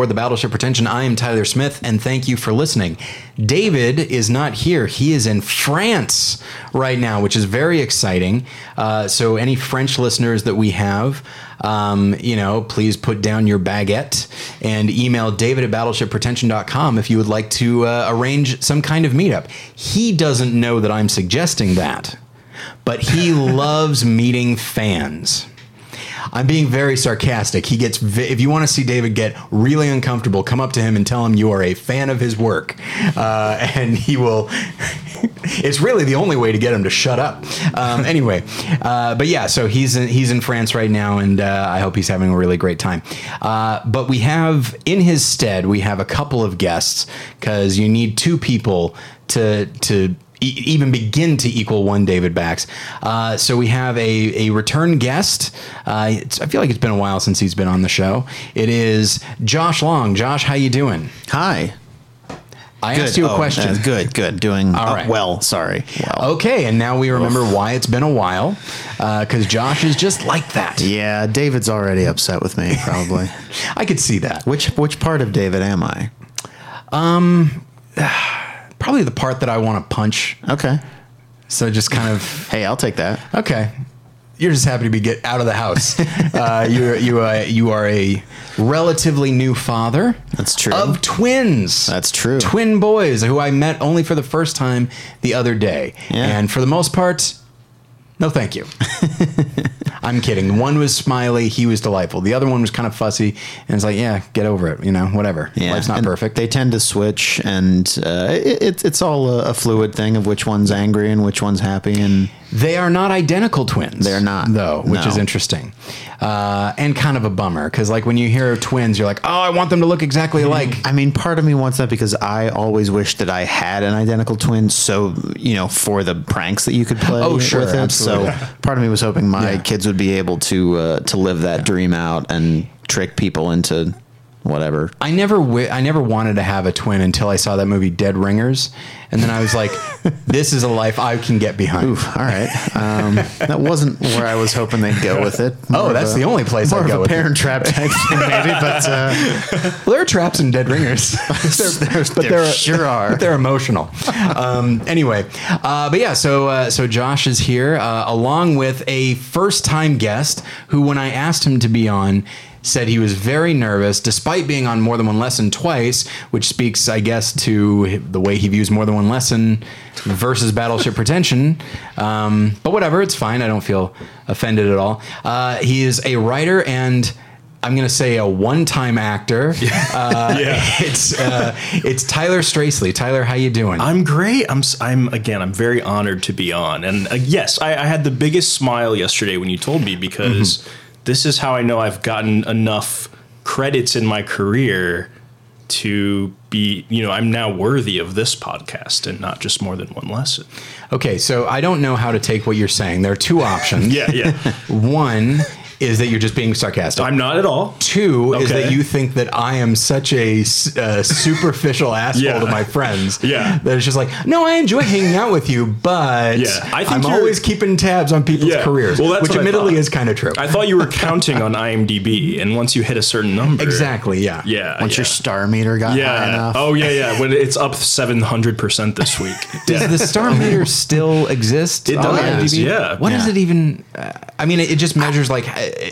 aboard the Battleship Pretension. I am Tyler Smith, and thank you for listening. David is not here. He is in France right now, which is very exciting. Uh, so, any French listeners that we have, um, you know, please put down your baguette and email david at battleshippretension.com if you would like to uh, arrange some kind of meetup. He doesn't know that I'm suggesting that, but he loves meeting fans. I'm being very sarcastic. He gets, vi- if you want to see David get really uncomfortable, come up to him and tell him you are a fan of his work. Uh, and he will, it's really the only way to get him to shut up. Um, anyway, uh, but yeah, so he's in, he's in France right now, and uh, I hope he's having a really great time. Uh, but we have, in his stead, we have a couple of guests because you need two people to, to, e- even begin to equal one David Bax. Uh, so we have a, a return guest. Uh, it's, I feel like it's been a while since he's been on the show. It is Josh Long. Josh, how you doing? Hi. I asked you a Oh, question. uh, good, good. Doing All uh, well. Sorry. Well. Okay, and now we remember why it's been a while, because Josh is just like that. Yeah, David's already upset with me. Probably. I could see that. which which part of David am I? Probably the part that I want to punch. Okay. So just kind of Hey, I'll take that. okay. You're just happy to be get out of the house. uh, you you uh, you are a relatively new father. That's true. Of twins. That's true. Twin boys who I met only for the first time the other day, Yeah. and for the most part, no, thank you. I'm kidding. One was smiley. He was delightful. The other one was kind of fussy, and it's like, yeah, get over it. You know, whatever. Yeah, Life's not and perfect. They tend to switch, and uh, it, it, it's all a, a fluid thing of which one's angry and which one's happy. And They are not identical twins. They're not. though, which No. is interesting, uh, and kind of a bummer because, like, when you hear twins, you're like, "Oh, I want them to look exactly alike." I mean, part of me wants that because I always wish that I had an identical twin. So you know, for the pranks that you could play. Oh, sure, with it. absolutely. So part of me was hoping my Yeah. kids would be able to uh, to live that dream out and trick people into whatever. I never, wi- I never wanted to have a twin until I saw that movie Dead Ringers, and then I was like, "This is a life I can get behind." All right, um, that wasn't where I was hoping they'd go with it. Oh, More of that's a- the only place more I'd of go a with it. parent trap type thing, maybe. But uh, Well, there are traps in Dead Ringers, there, there sure are. They're emotional. Um, anyway, uh, but yeah, so uh, so Josh is here uh, along with a first time guest who, when I asked him to be on, said he was very nervous, despite being on more than one lesson twice, which speaks, I guess, to the way he views more than one lesson versus Battleship Pretension. Um, but whatever, it's fine. I don't feel offended at all. Uh, he is a writer and. I'm gonna say a one-time actor. Uh, It's uh, it's Tyler Stracely. Tyler, how you doing? I'm great. I'm I'm again. I'm very honored to be on. And uh, yes, I, I had the biggest smile yesterday when you told me because Mm-hmm. This is how I know I've gotten enough credits in my career to be. You know, I'm now worthy of this podcast and not just more than one lesson. Okay, so I don't know how to take what you're saying. There are two options. Yeah, yeah. One is that you're just being sarcastic. I'm not at all. Two is that you think that I am such a uh, superficial asshole Yeah. to my friends. Yeah. That it's just like, no, I enjoy hanging out with you, but Yeah, I think I'm always keeping tabs on people's Yeah. careers, Well, that's which admittedly is kind of true. I thought you were counting on IMDb, and once you hit a certain number, exactly, yeah. Yeah. once yeah. your star meter got high yeah. enough. Oh yeah, yeah. When it's up seven hundred percent this week. Does the star meter still exist? It on does, IMDb? yeah. What is Yeah. it even? Uh, I mean, it, it just measures like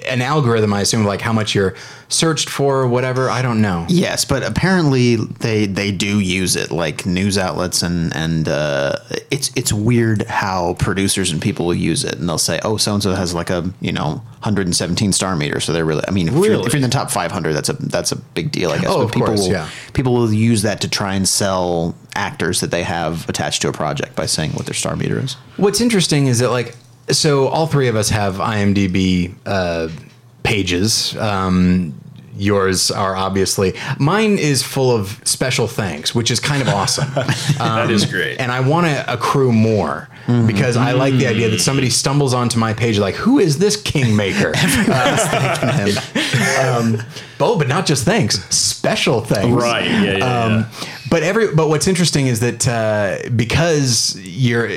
an algorithm. I assume like how much you're searched for or whatever. I don't know. Yes, but apparently they they do use it like news outlets and and uh, it's it's weird how producers and people will use it and they'll say oh so and so has like a you know 117 star meter so they're really I mean if, you're, Really? if you're in the top 500 that's a that's a big deal I guess Oh, but of people course, will yeah. people will use that to try and sell actors that they have attached to a project by saying what their star meter is. What's interesting is that like so all three of us have IMDb uh, pages. Um, yours are obviously mine is full of special thanks, which is kind of awesome. that is great. and I want to accrue more because I like the idea that somebody stumbles onto my page like, who is this kingmaker? um, oh, but not just thanks, special thanks. Right, yeah, yeah, Um, yeah. But every but what's interesting is that uh, because you're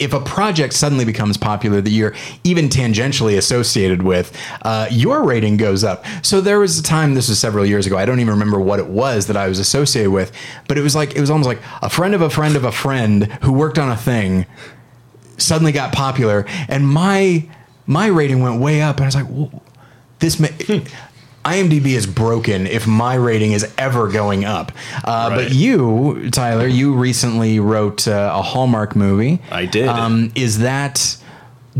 if a project suddenly becomes popular that you're even tangentially associated with, uh, your rating goes up. So there was a time, this was several years ago, I don't even remember what it was that I was associated with, but it was like, it was almost like a friend of a friend of a friend who worked on a thing suddenly got popular and my my rating went way up and I was like, this may, IMDb is broken if my rating is ever going up. Uh, Right. But you, Tyler, you recently wrote uh, a Hallmark movie. I did. Um, is that?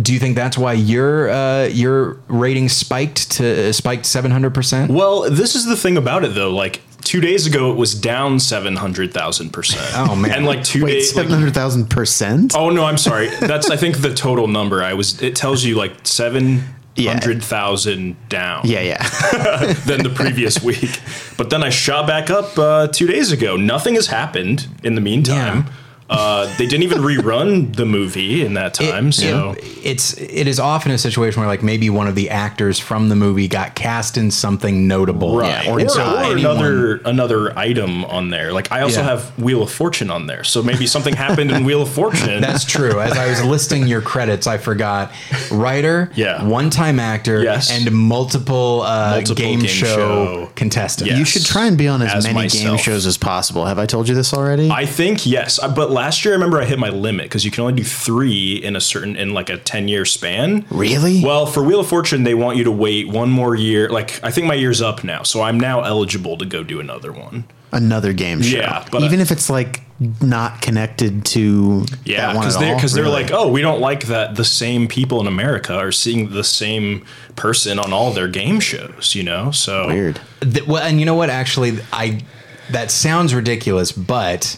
Do you think that's why your uh, your rating spiked to spiked seven hundred percent? Well, this is the thing about it though. Like two days ago, it was down seven hundred thousand percent. Oh, man. And like two Wait, days. Seven hundred thousand percent? oh no, I'm sorry. That's I think the total number. I was. It tells you like seven hundred thousand down. Yeah, yeah. than the previous week. But then I shot back up uh, two days ago. Nothing has happened in the meantime. Yeah. Uh, they didn't even rerun the movie in that time. so It- it's it is often a situation where like maybe one of the actors from the movie got cast in something notable, right, or or, or another another item on there. Like I also Yeah. have Wheel of Fortune on there, so maybe something happened in Wheel of Fortune. That's true. As I was listing your credits, I forgot writer, Yeah. one-time actor, Yes. and multiple, uh, Multiple game, game show, show. contestants. Yeah. You should try and be on as, As many game shows as possible. Have I told you this already? I think yes, Uh, but last year I remember I hit my limit because you can only do three in a certain in like a ten year span. really? Well, for Wheel of Fortune, they want you to wait one more year. Like, I think my year's up now, so I'm now eligible to go do another one. Another game show. Yeah, but- even if it's like not connected to Yeah, that one because they're all? because they're like, oh, we don't like that the same people in America are seeing the same person on all their game shows. You know, so weird. Th- well, and you know what? Actually, I that sounds ridiculous, but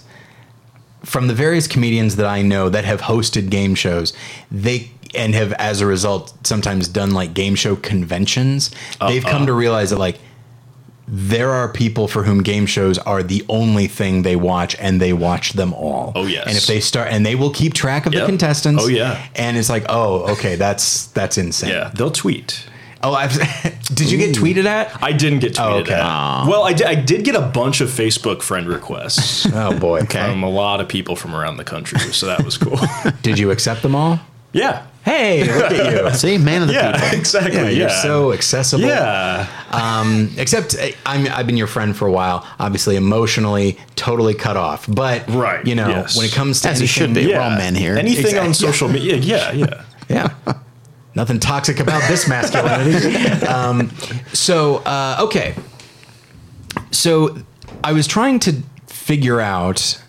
from the various comedians that I know that have hosted game shows, they and have as a result sometimes done like game show conventions. They've come to uh-huh. realize that like there are people for whom game shows are the only thing they watch and they watch them all. Oh, yes. And if they start and they will keep track of the contestants. Oh, yeah. And it's like, "Oh, okay, that's that's insane." yeah, they'll tweet. Oh, I've, did you get tweeted at? I didn't get tweeted Oh, okay. at. Well, I did, I did get a bunch of Facebook friend requests Oh boy. Okay. from a lot of people from around the country, so that was cool. Did you accept them all? yeah, Hey, look at you. See, man of the yeah, people. exactly. Yeah, Yeah, you're so accessible. yeah. Um, except uh, I'm, I've been your friend for a while. Obviously, emotionally, totally cut off. But Right, you know, yes. when it comes to As you should be. yeah. We're all men here. Anything on social media? Yeah, yeah. yeah. Nothing toxic about this masculinity. um, so, uh, okay. So, I was trying to figure out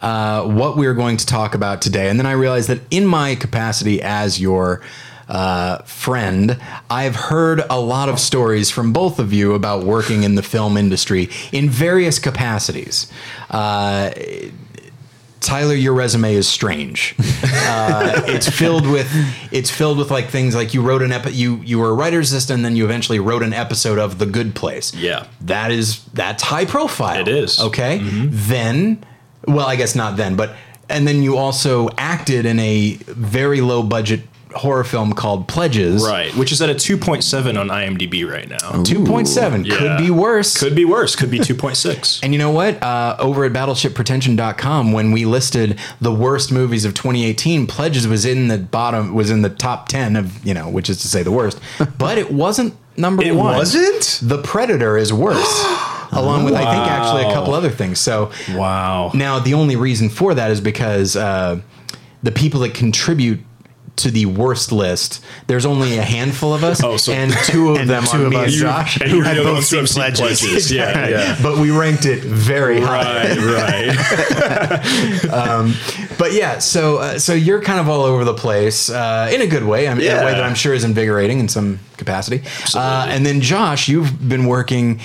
uh, what we were going to talk about today, and then I realized that in my capacity as your uh, friend, I've heard a lot of stories from both of you about working in the film industry in various capacities. Tyler, your resume is strange. Uh, it's filled with it's filled with like things like you wrote an epi- you you were a writer's assistant, and then you eventually wrote an episode of The Good Place. Yeah. that is that's high profile. It is. Mm-hmm. okay. Then, well, I guess not then, but and then you also acted in a very low budget horror film called Pledges. Right, which is at a 2.7 on IMDb right now. Two point seven Yeah. could be worse. Could be worse. Could be 2.6. And you know what? Uh, over at battleshippretension.com, when we listed the worst movies of 2018, Pledges was in the bottom, was in the top 10 of, you know, which is to say the worst. But it wasn't number one. It one. wasn't? The Predator is worse, along with, I think, actually a couple other things. So Wow. now the only reason for that is because uh, the people that contribute to the worst list, there's only a handful of us, Oh, so- and two of And them two are of me us. and Josh. And Who had both ones who seen Pledges. pledges. Yeah, yeah. but we ranked it very high. Right, right. But yeah, so uh, so you're kind of all over the place uh, in a good way, I mean, in a way that I'm sure is invigorating in some capacity. Uh, and then Josh, you've been working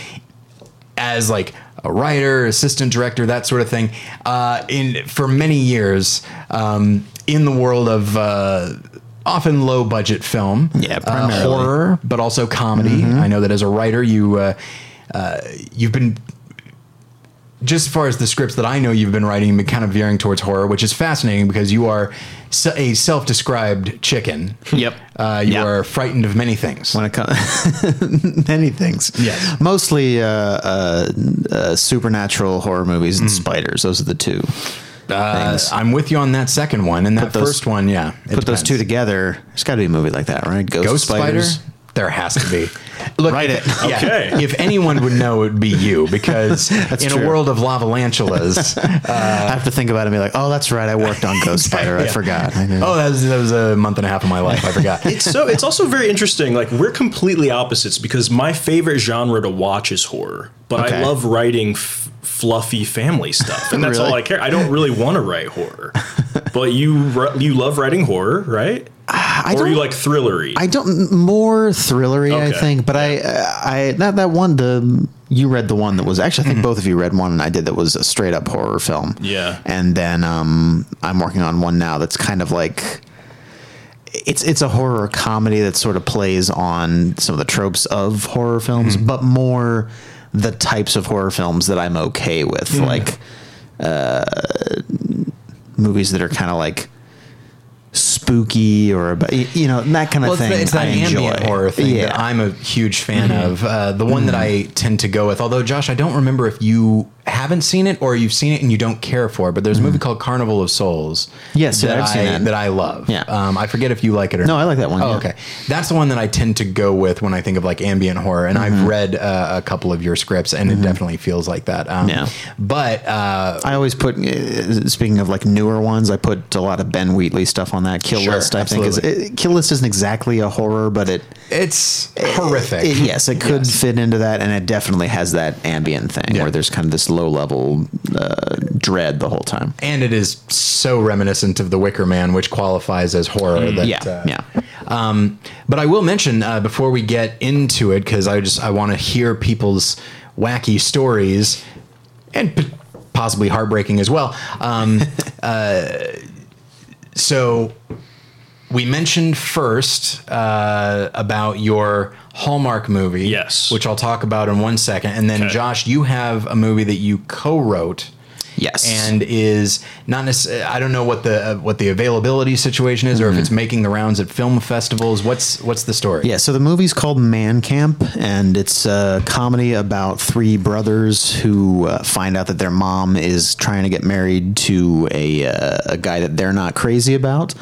as like a writer, assistant director, that sort of thing, uh, in for many years um, in the world of. Uh, Often low budget film, Yeah, uh, primarily. Mm-hmm. horror, but also comedy. I know that as a writer, you uh, uh, you've been just as far as the scripts that I know you've been writing, you've been kind of veering towards horror, which is fascinating because you are a self-described chicken. Yep. Uh, you Yep. are frightened of many things. when it comes many things. Yes. Mostly uh, uh, uh, supernatural horror movies and spiders. Those are the two. Uh, things. I'm with you on that second one, and that those- first one, yeah. it Put those two together. There's got to be a movie like that, right? Ghost, Ghost Spider. There has to be. Look, Write if- it. yeah, Okay. If anyone would know, it would be you, because in a world of lavalantulas, I have to think about it and be like, oh, that's right. I worked on Ghost Spider. I forgot. I oh, that was, that was a month and a half of my life. I forgot. It's so it's also very interesting. Like we're completely opposites because my favorite genre to watch is horror, but Okay. I love writing f- fluffy family stuff, and that's all I care. I don't really want to write horror, but you you love writing horror, right? I or you like thrillery? I don't more thrillery, I think, but I, I that that one the you read the one that was actually I Mm-hmm. think both of you read one and I did that was a straight up horror film. Yeah. and then um, I'm working on one now that's kind of like it's it's a horror comedy that sort of plays on some of the tropes of horror films, Mm-hmm. but more the types of horror films that I'm okay with, Mm-hmm. like uh, movies that are kind of like spooky or about you know that kind of Well, thing. the, it's that I enjoy. ambient horror thing Yeah. that I'm a huge fan of. Uh, the one that I tend to go with, although Josh, I don't remember if you haven't seen it or you've seen it and you don't care for it. But there's a movie called Carnival of Souls. Yes, yeah, that I've seen I, that. I love. Yeah. um, I forget if you like it or not. No. I like that one, Oh, yeah. okay. That's the one that I tend to go with when I think of like ambient horror. And I've read uh, a couple of your scripts, and it definitely feels like that. Um, Yeah. But uh, I always put. Uh, speaking of like newer ones, I put a lot of Ben Wheatley stuff on that. Kill Sure, List, I think, is it, Kill List isn't exactly a horror, but it it's horrific. It- yes, it could fit into that, and it definitely has that ambient thing Yeah. where there's kind of this low level uh, dread the whole time. and it is so reminiscent of The Wicker Man, which qualifies as horror. That, yeah, uh, yeah. Um, but I will mention uh, before we get into it, because I just I want to hear people's wacky stories and p- possibly heartbreaking as well. Um, uh, so we mentioned first uh, about your Hallmark movie, Yes. which I'll talk about in one second, and then Okay. Josh, you have a movie that you co-wrote Yes, and is not necessarily. I don't know what the uh, what the availability situation is, or if it's making the rounds at film festivals. What's what's the story? Yeah, so the movie's called Man Camp, and it's a comedy about three brothers who uh, find out that their mom is trying to get married to a, uh, a guy that they're not crazy about.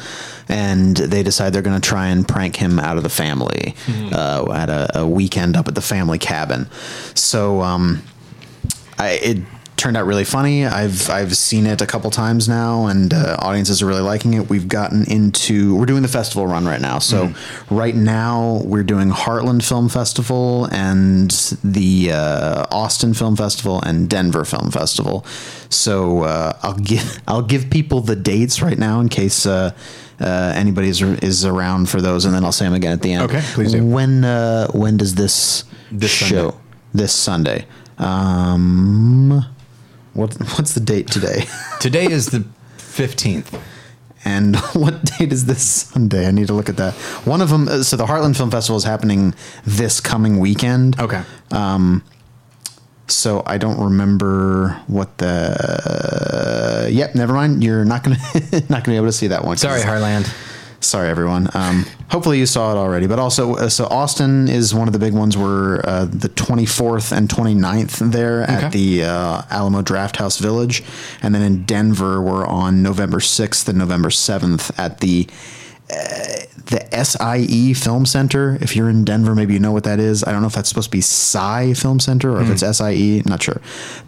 And they decide they're going to try and prank him out of the family uh, at a, a weekend up at the family cabin. So um, I, it turned out really funny. I've I've seen it a couple times now, and uh, audiences are really liking it. We've gotten into we're doing the festival run right now. So right now we're doing Heartland Film Festival and the uh, Austin Film Festival and Denver Film Festival. So uh, I'll give I'll give people the dates right now in case. Uh, anybody is, is around for those, and then I'll say them again at the end. Okay, please do. When uh, when does this, This show? Sunday. This Sunday. Um, what what's the date today? Today is the fifteenth. and what date is this Sunday? I need to look at that. One of them. uh, So the Heartland Film Festival is happening this coming weekend. Okay. So I don't remember what the. Yep, never mind. You're not gonna not gonna be able to see that one. Sorry, Harland. Sorry, everyone. Um, hopefully you saw it already. But also, uh, so Austin is one of the big ones. We're uh, the 24th and 29th there Okay. at the uh, Alamo Drafthouse Village. And then in Denver, we're on November 6th and November 7th at the the SIE Film Center. If you're in Denver, maybe you know what that is. I don't know if that's supposed to be Psy Film Center or if it's SIE. Not sure.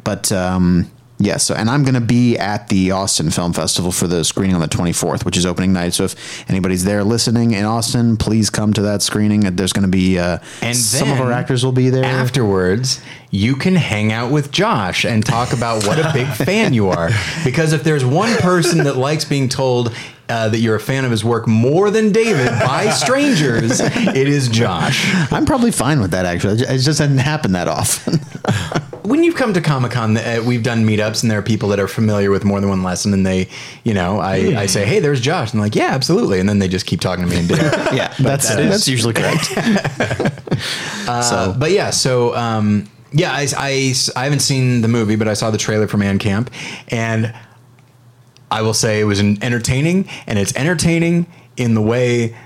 But um, yeah, so and I'm going to be at the Austin Film Festival for the screening on the 24th, which is opening night. So if anybody's there listening in Austin, please come to that screening. There's going to be uh, And some of our actors will be there. Afterwards, you can hang out with Josh and talk about what a big fan you are. Because if there's one person that likes being told uh, that you're a fan of his work more than David by strangers, it is Josh. I'm probably fine with that. Actually, it just doesn't happen that often. when you've come to Comic Con, uh, we've done meetups, and there are people that are familiar with more than one lesson, and they, you know, I, I say, "Hey, there's Josh," and like, "Yeah, absolutely," and then they just keep talking to me and Dave. yeah, that's that is- that's usually correct. so but yeah, so um, yeah, I, I, I haven't seen the movie, but I saw the trailer for Man Camp, and I will say it was an entertaining, and it's entertaining in the way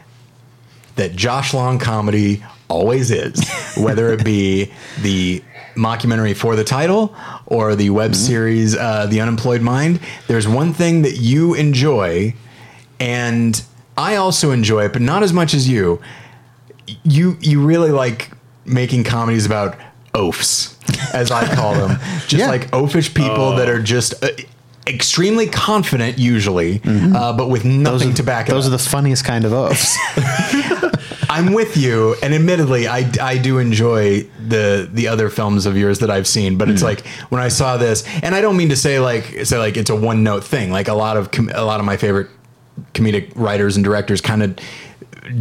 that Josh Long comedy always is, whether it be the mockumentary for the title or the web Mm-hmm. series uh, The Unemployed Mind, there's one thing that you enjoy, and I also enjoy it, but not as much as you. You you really like making comedies about oafs, as I call them, just Yeah. like oafish people that are just. Uh, Extremely confident, usually, uh, but with Mm-hmm. Nothing are, to back it those up. are the funniest kind of oafs. I'm with you, and admittedly, I, I do enjoy the the other films of yours that I've seen. But it's Hmm. like when I saw this, and I don't mean to say like say like it's a one note thing. Like a lot of com- a lot of my favorite comedic writers and directors kind of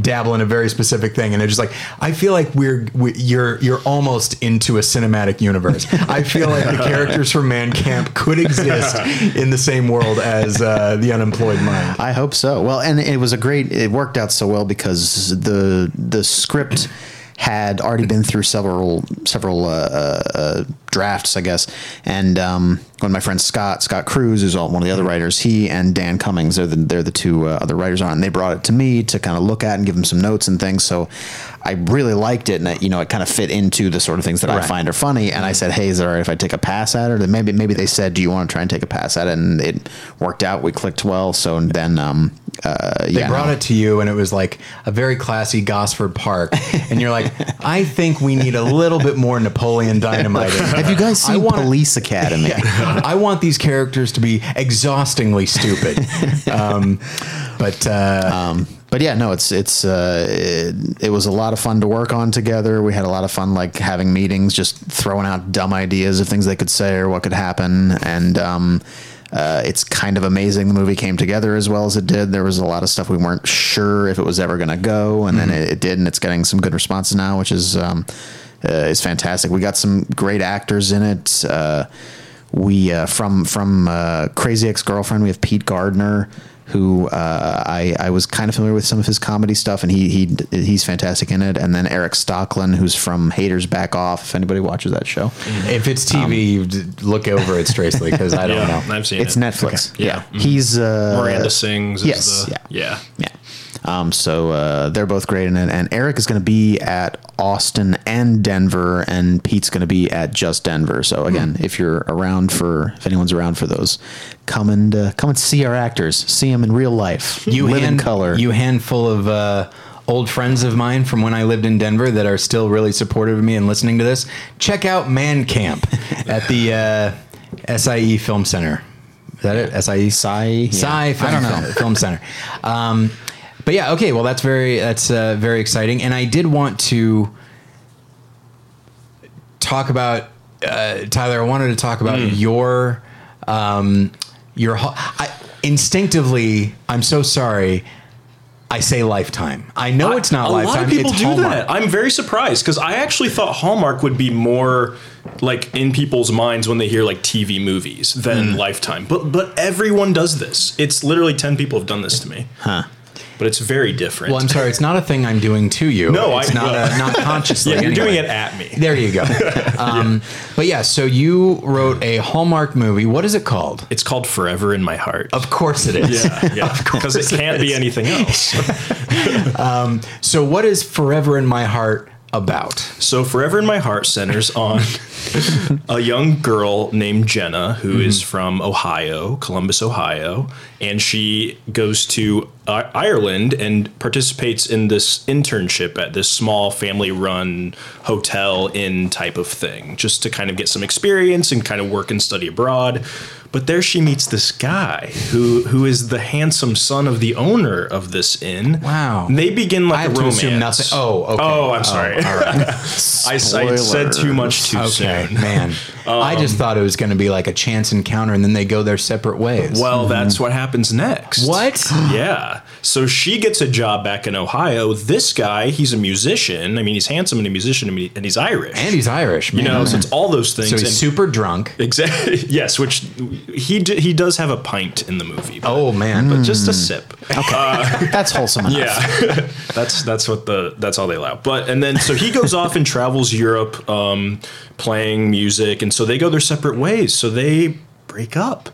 dabble in a very specific thing, and they're just like I feel like we're we, you're you're almost into a cinematic universe. I feel like the characters from Man Camp could exist in the same world as uh, the Unemployed Mind. I hope so. Well, and it was a great. It worked out so well because the the script had already been through several several uh, uh, uh, drafts, I guess. And um, one of my friends, Scott Scott Cruz, who's all, one of the other writers, he and Dan Cummings, they're the they're the two uh, other writers on, it, and they brought it to me to kind of look at and give them some notes and things. So I really liked it, and it, you know, it kind of fit into the sort of things that I find are funny. And I said, "Hey, is it all right if I take a pass at it?" Or maybe maybe they said, "Do you want to try and take a pass at it?" And it worked out. We clicked well. So then, um, uh, They yeah, brought no. it to you, and it was like a very classy Gosford Park, and you're like, I think we need a little bit more Napoleon Dynamite. Have you guys seen wanna- Police Academy? I want these characters to be exhaustingly stupid. Um, but uh, Um, but yeah, no, it's it's uh, it, it was a lot of fun to work on together. We had a lot of fun like having meetings, just throwing out dumb ideas of things they could say or what could happen, and um, uh, it's kind of amazing the movie came together as well as it did. There was a lot of stuff we weren't sure if it was ever going to go, and then it, it did, and it's getting some good responses now, which is um, uh, is fantastic. We got some great actors in it. Uh, we uh, from from uh, Crazy Ex Girlfriend. We have Pete Gardner, who uh, I I was kind of familiar with some of his comedy stuff, and he he he's fantastic in it. And then Erik Stocklin, who's from Haters Back Off. If anybody watches that show, if it's TV, you look over it strangely because I don't Yeah, know. I've seen it. it's it. Netflix. Okay. Yeah. Mhm. he's uh, Miranda sings. Yes, the, yeah. yeah. Yeah. Um, so uh, they're both great it. And Erik is going to be at Austin and Denver, and Pete's going to be at just Denver. So again, if you're around for, if anyone's around for those, come and uh, come and see our actors, see them in real life, You live hand, in color. You handful of uh, old friends of mine from when I lived in Denver that are still really supportive of me and listening to this. Check out Man Camp at the uh, SIE Film Center. Is that it? SIE. Psy yeah. Film, I don't know. Film Center. Um, but yeah, okay. Well, that's very that's uh, very exciting, and I did want to talk about uh, Tyler. I wanted to talk about Hmm. your um, your. I, instinctively, I'm so sorry. I say Lifetime. I know it's not a Lifetime. lot of people do Hallmark. that. I'm very surprised because I actually thought Hallmark would be more like in people's minds when they hear like TV movies than Hmm. Lifetime. But but everyone does this. It's literally ten people have done this to me. Huh. But it's very different. Well, I'm sorry. It's not a thing I'm doing to you. No, it's I- not a, not consciously. yeah, you're anyway. doing it at me. There you go. Um, But yeah, so you wrote a Hallmark movie. What is it called? It's called Forever in My Heart. Of course it is. yeah, yeah, of course because it can't be anything else. So what is Forever in My Heart about? So Forever in My Heart centers on a young girl named Jenna who is from Ohio, Columbus, Ohio, and she goes to uh, Ireland and participates in this internship at this small family-run hotel inn type of thing, just to kind of get some experience and kind of work and study abroad. But there she meets this guy who who is the handsome son of the owner of this inn. Wow. And they begin like I a romance. nothing. Oh, okay. Oh, I'm sorry. Oh, all right. I, I said too much too Okay, soon. man. I just um, thought it was going to be like a chance encounter, and then they go their separate ways. Well, mm-hmm. that's what happens next. What? Yeah. So she gets a job back in Ohio. This guy, he's a musician. I mean, he's handsome and a musician, and and he's Irish. And he's Irish, man. you know, so it's all those things. So he's and- super drunk. Exactly. Yes, which he d- he does have a pint in the movie. But, Oh man. but just a sip. Okay. That's wholesome enough. Yeah, that's that's what the that's all they allow. But and then so he goes off and travels Europe, um, playing music, and so they go their separate ways. So they break up,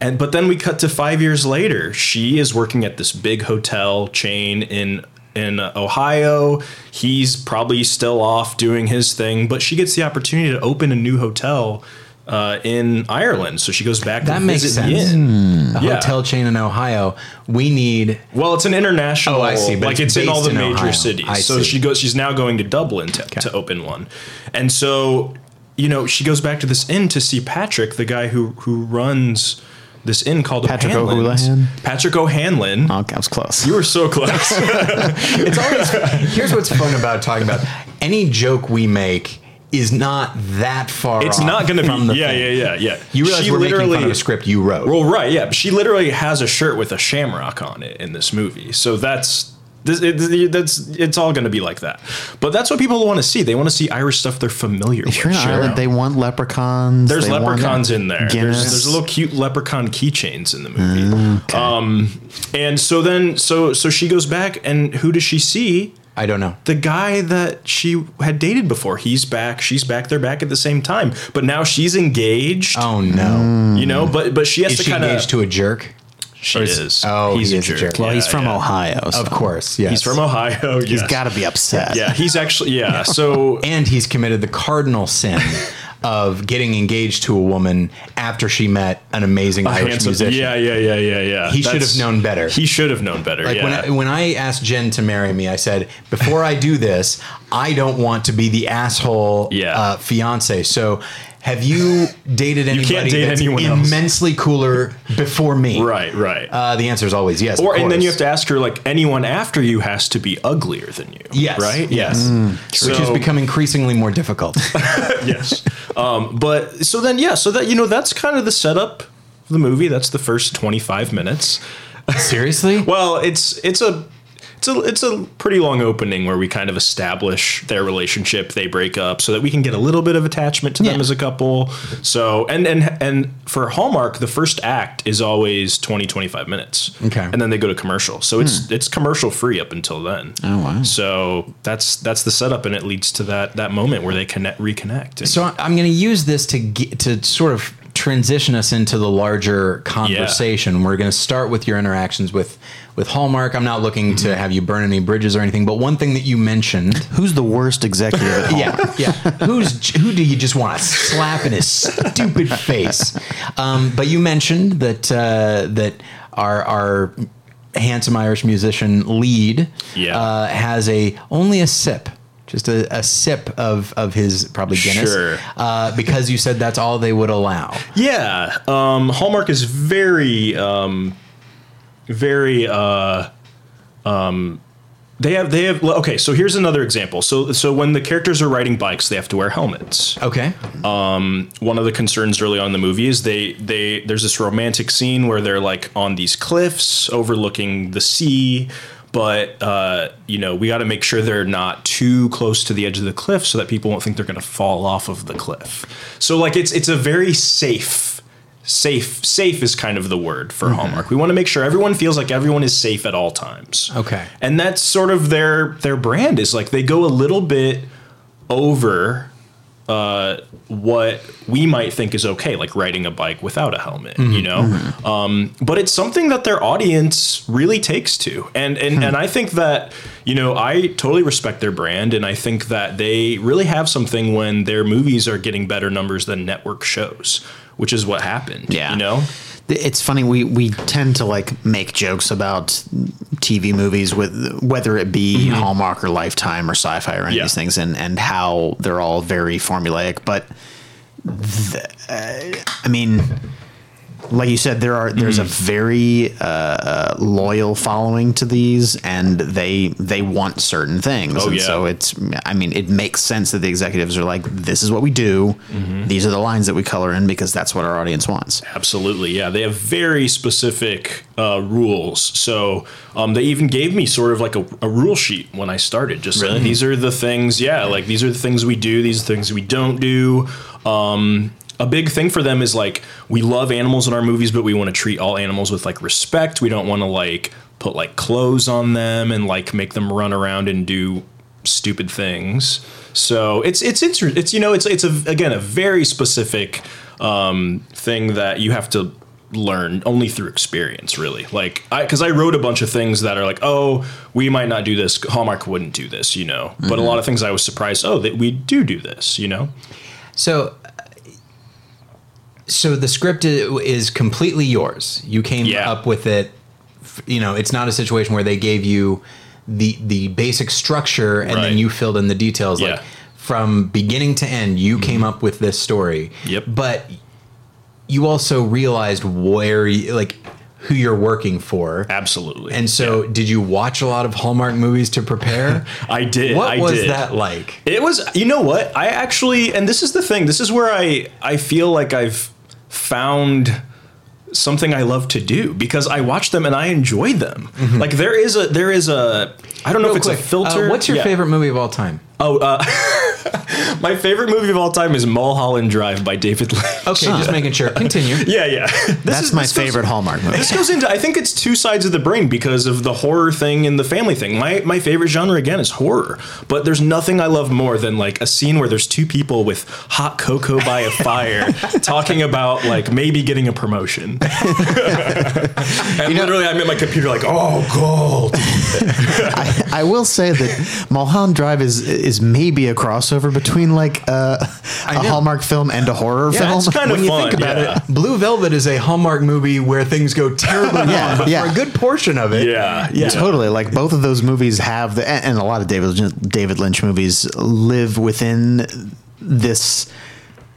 and but then we cut to five years later. She is working at this big hotel chain in in uh, Ohio. He's probably still off doing his thing, but she gets the opportunity to open a new hotel uh, in Ireland. So she goes back. That to makes visit sense. the inn. A Yeah. hotel chain in Ohio. We need Well, it's an international. Oh, I see, but like it's it's, in all the in major Ohio. cities. I so see. she goes. She's now going to Dublin to, to open one, and so you know she goes back to this inn to see Patrick, the guy who who runs this inn called Patrick O'Hanlon's. O'Houlihan? Patrick O'Hanlon. Oh, I was close. You were so close. It's always here's what's fun about talking about any joke we make is not that far. it's off not going to from be. the Yeah, thing. yeah, yeah, yeah. You realize She we're making fun of a script you wrote. Well, right, yeah. She literally has a shirt with a shamrock on it in this movie. So that's this, it, that's it's all going to be like that. But that's what people want to see. They want to see Irish stuff they're familiar with. If you're in Sure. Ireland, they want leprechauns. There's they leprechauns in there. There's, Guinness. there's little cute leprechaun keychains in the movie. Um, and so then, so so she goes back, and who does she see? I don't know. The guy that she had dated before. He's back. She's back. They're back at the same time. But now she's engaged. Oh no. You know. But but she has Is to she kind of. engaged to a jerk? She is- is. oh, he's he a is a jerk. jerk. well, Yeah, he's from yeah. Ohio. so Of course, yes. He's from Ohio. He's yes. got to be upset. Yeah, he's actually yeah. So and he's committed the cardinal sin of getting engaged to a woman after she met an amazing Irish handsome- musician. Yeah, yeah, yeah, yeah, yeah. He should have known better. He should have known better. Like yeah. when I, when I asked Jen to marry me, I said, before I do this, I don't want to be the asshole Yeah. uh, fiance. So, have you dated anybody can't date that's anyone else. immensely cooler before me? right, right. Uh, the answer is always yes. or and then you have to ask her like anyone after you has to be uglier than you. Yes. Right. Yes. which has become increasingly more difficult. yes. Um, but so then yeah. So that you know that's kind of the setup of the movie. That's the first twenty five minutes. Seriously? Well, it's it's a it's a it's a pretty long opening where we kind of establish their relationship. They break up so that we can get a little bit of attachment to them as a couple. So and and and for Hallmark, the first act is always 20 25 minutes. Okay. And then they go to commercial. So it's hmm. it's commercial free up until then. Oh, wow. So that's that's the setup and it leads to that that moment where they connect reconnect. So I'm going to use this to get, to sort of transition us into the larger conversation. We're going to start with your interactions with with Hallmark. I'm not looking Mm-hmm. to have you burn any bridges or anything, but one thing that you mentioned. Who's the worst executive? Yeah, yeah. Who's who do you just want to slap in his stupid face? Um, but you mentioned that uh, that our our handsome Irish musician lead Yeah. uh, has a only a sip. Just a, a sip of, of his probably Guinness, Sure. uh, because you said that's all they would allow. Yeah, um, Hallmark is very, um, very. Uh, um, they have they have okay. So here's another example. So so when the characters are riding bikes, they have to wear helmets. Okay, One of the concerns early on in the movie is they they there's this romantic scene where they're like on these cliffs overlooking the sea. But uh, you know we got to make sure they're not too close to the edge of the cliff so that people won't think they're going to fall off of the cliff. So like it's it's a very safe safe safe is kind of the word for Hallmark. We want to make sure everyone feels like everyone is safe at all times. Okay. And that's sort of their their brand is like they go a little bit over uh, what we might think is okay, like riding a bike without a helmet, you know. Um, but it's something that their audience really takes to, and and and I think that you know I totally respect their brand, and I think that they really have something when their movies are getting better numbers than network shows, which is what happened. Yeah. you know. It's funny we we tend to like make jokes about TV movies with whether it be Hallmark or Lifetime or Sci-Fi or any Yeah. of these things and and how they're all very formulaic but uh, I mean like you said there are there's a very uh, uh, loyal following to these and they they want certain things Oh, and yeah. so it's I mean it makes sense that the executives are like this is what we do these are the lines that we color in because that's what our audience wants Absolutely, yeah. They have very specific uh, rules. So um, they even gave me sort of like a, a rule sheet when I started. Just saying, these are the things, yeah, like these are the things we do. These are the things we don't do. Um, a big thing for them is like we love animals in our movies, but we want to treat all animals with like respect. We don't want to like put like clothes on them and like make them run around and do stupid things. So it's it's it's it's you know it's it's a again a very specific um, thing that you have to learn only through experience, really. Like, I because I wrote a bunch of things that are like, oh, we might not do this. Hallmark wouldn't do this, you know. But a Mm-hmm. lot of things I was surprised. Oh, that we do do this, you know. So, so the script is completely yours. You came Yeah. up with it. You know, it's not a situation where they gave you the the basic structure and Right. then you filled in the details. Yeah. Like from beginning to end, you mm-hmm. came up with this story. Yep. But you also realized where, you, like, who you're working for. Absolutely. And so, did you watch a lot of Hallmark movies to prepare? I did. What I was did. that like? It was, you know what? I actually, and this is the thing. This is where I I feel like I've found something I love to do because I watch them and I enjoy them. Like there is a there is a I don't know Real if it's quick, a filter. uh, what's your Yeah. favorite movie of all time? Oh, uh, my favorite movie of all time is Mulholland Drive by David Lynch. Okay, just making sure. Continue. Yeah, yeah. This That's is- my this goes- favorite Hallmark movie. This goes into I think it's two sides of the brain because of the horror thing and the family thing. My my favorite genre again is horror, but there's nothing I love more than like a scene where there's two people with hot cocoa by a fire talking about like maybe getting a promotion. and literally I'm at my computer like, "Oh, gold." I, I will say that Mulholland Drive is is maybe a crossover between like uh, a. Hallmark film and a horror Yeah, film. it's kind of when you fun. think about yeah. it, Blue Velvet is a Hallmark movie where things go terribly wrong, Yeah, but yeah. for a good portion of it, Yeah, yeah. Totally, like both of those movies have the, and and a lot of David David Lynch movies live within this.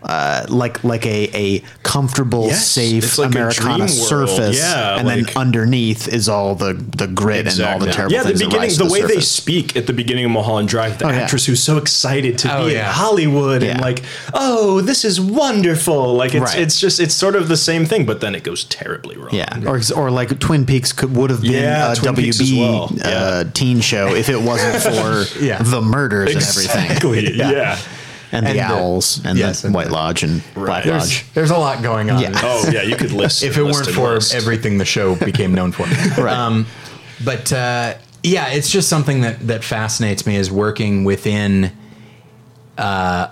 Uh, like like a, a comfortable, Yes, safe it's like Americana surface, Yeah, and like- then underneath is all the the grit and all the terrible yeah, the things beginning, rise to the way they speak at the beginning of Mulholland Drive, the Oh, yeah. actress who's so excited to Oh, be yeah. in Hollywood and like, oh, this is wonderful. Like it's Right. it's just it's sort of the same thing, but then it goes terribly wrong. Yeah, or or like Twin Peaks could would have been Yeah, a Twin WB well. uh, teen show if it wasn't for Yeah. the murders exactly. and everything, Yeah. And, And the the- owls and yes, the and White the- Lodge and Black Right. Lodge. there's a lot going on. Yeah. Oh yeah, you could list. if it list weren't for list. everything the show became known for. Right. Um, but uh, yeah, it's just something that that fascinates me is working within uh,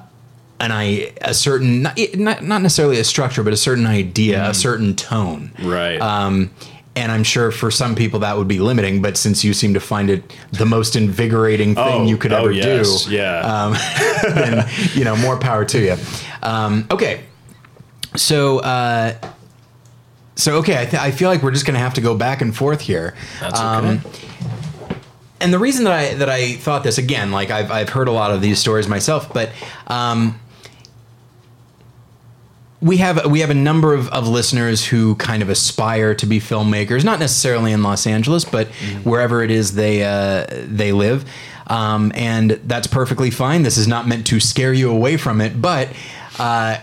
an I a certain not, not not necessarily a structure, but a certain idea, a certain tone. right. Um, and I'm sure for some people that would be limiting, but since you seem to find it the most invigorating thing Oh, you could oh, ever yes, do, yeah. um, then you know more power to you. Um, okay, so uh, so okay, I, th- I feel like we're just going to have to go back and forth here. That's Um, okay. and the reason that I that I thought this again, like I've I've heard a lot of these stories myself, but um, we have we have a number of, of listeners who kind of aspire to be filmmakers, not necessarily in Los Angeles, but wherever it is they uh, they live, um, and that's perfectly fine. This is not meant to scare you away from it, but. Uh,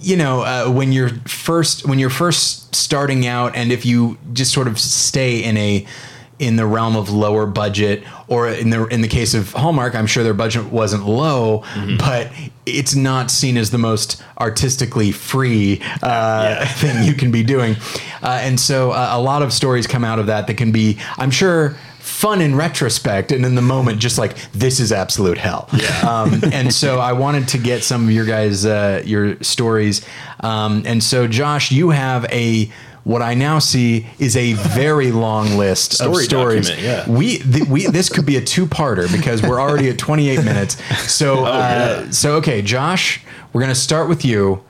you know uh, when you're first when you're first starting out and if you just sort of stay in a in the realm of lower budget or in the in the case of Hallmark I'm sure their budget wasn't low but it's not seen as the most artistically free uh, thing you can be doing. Uh, and so uh, a lot of stories come out of that that can be I'm sure fun in retrospect and in the moment just like this is absolute hell. Um, and so i wanted to get some of your guys uh, your stories. Um, and so josh you have a what I now see is a very long list of stories. yeah. We, th- we this could be a two-parter because we're already at 28 minutes. So, uh, Oh, yeah. so okay, Josh, we're gonna start with you.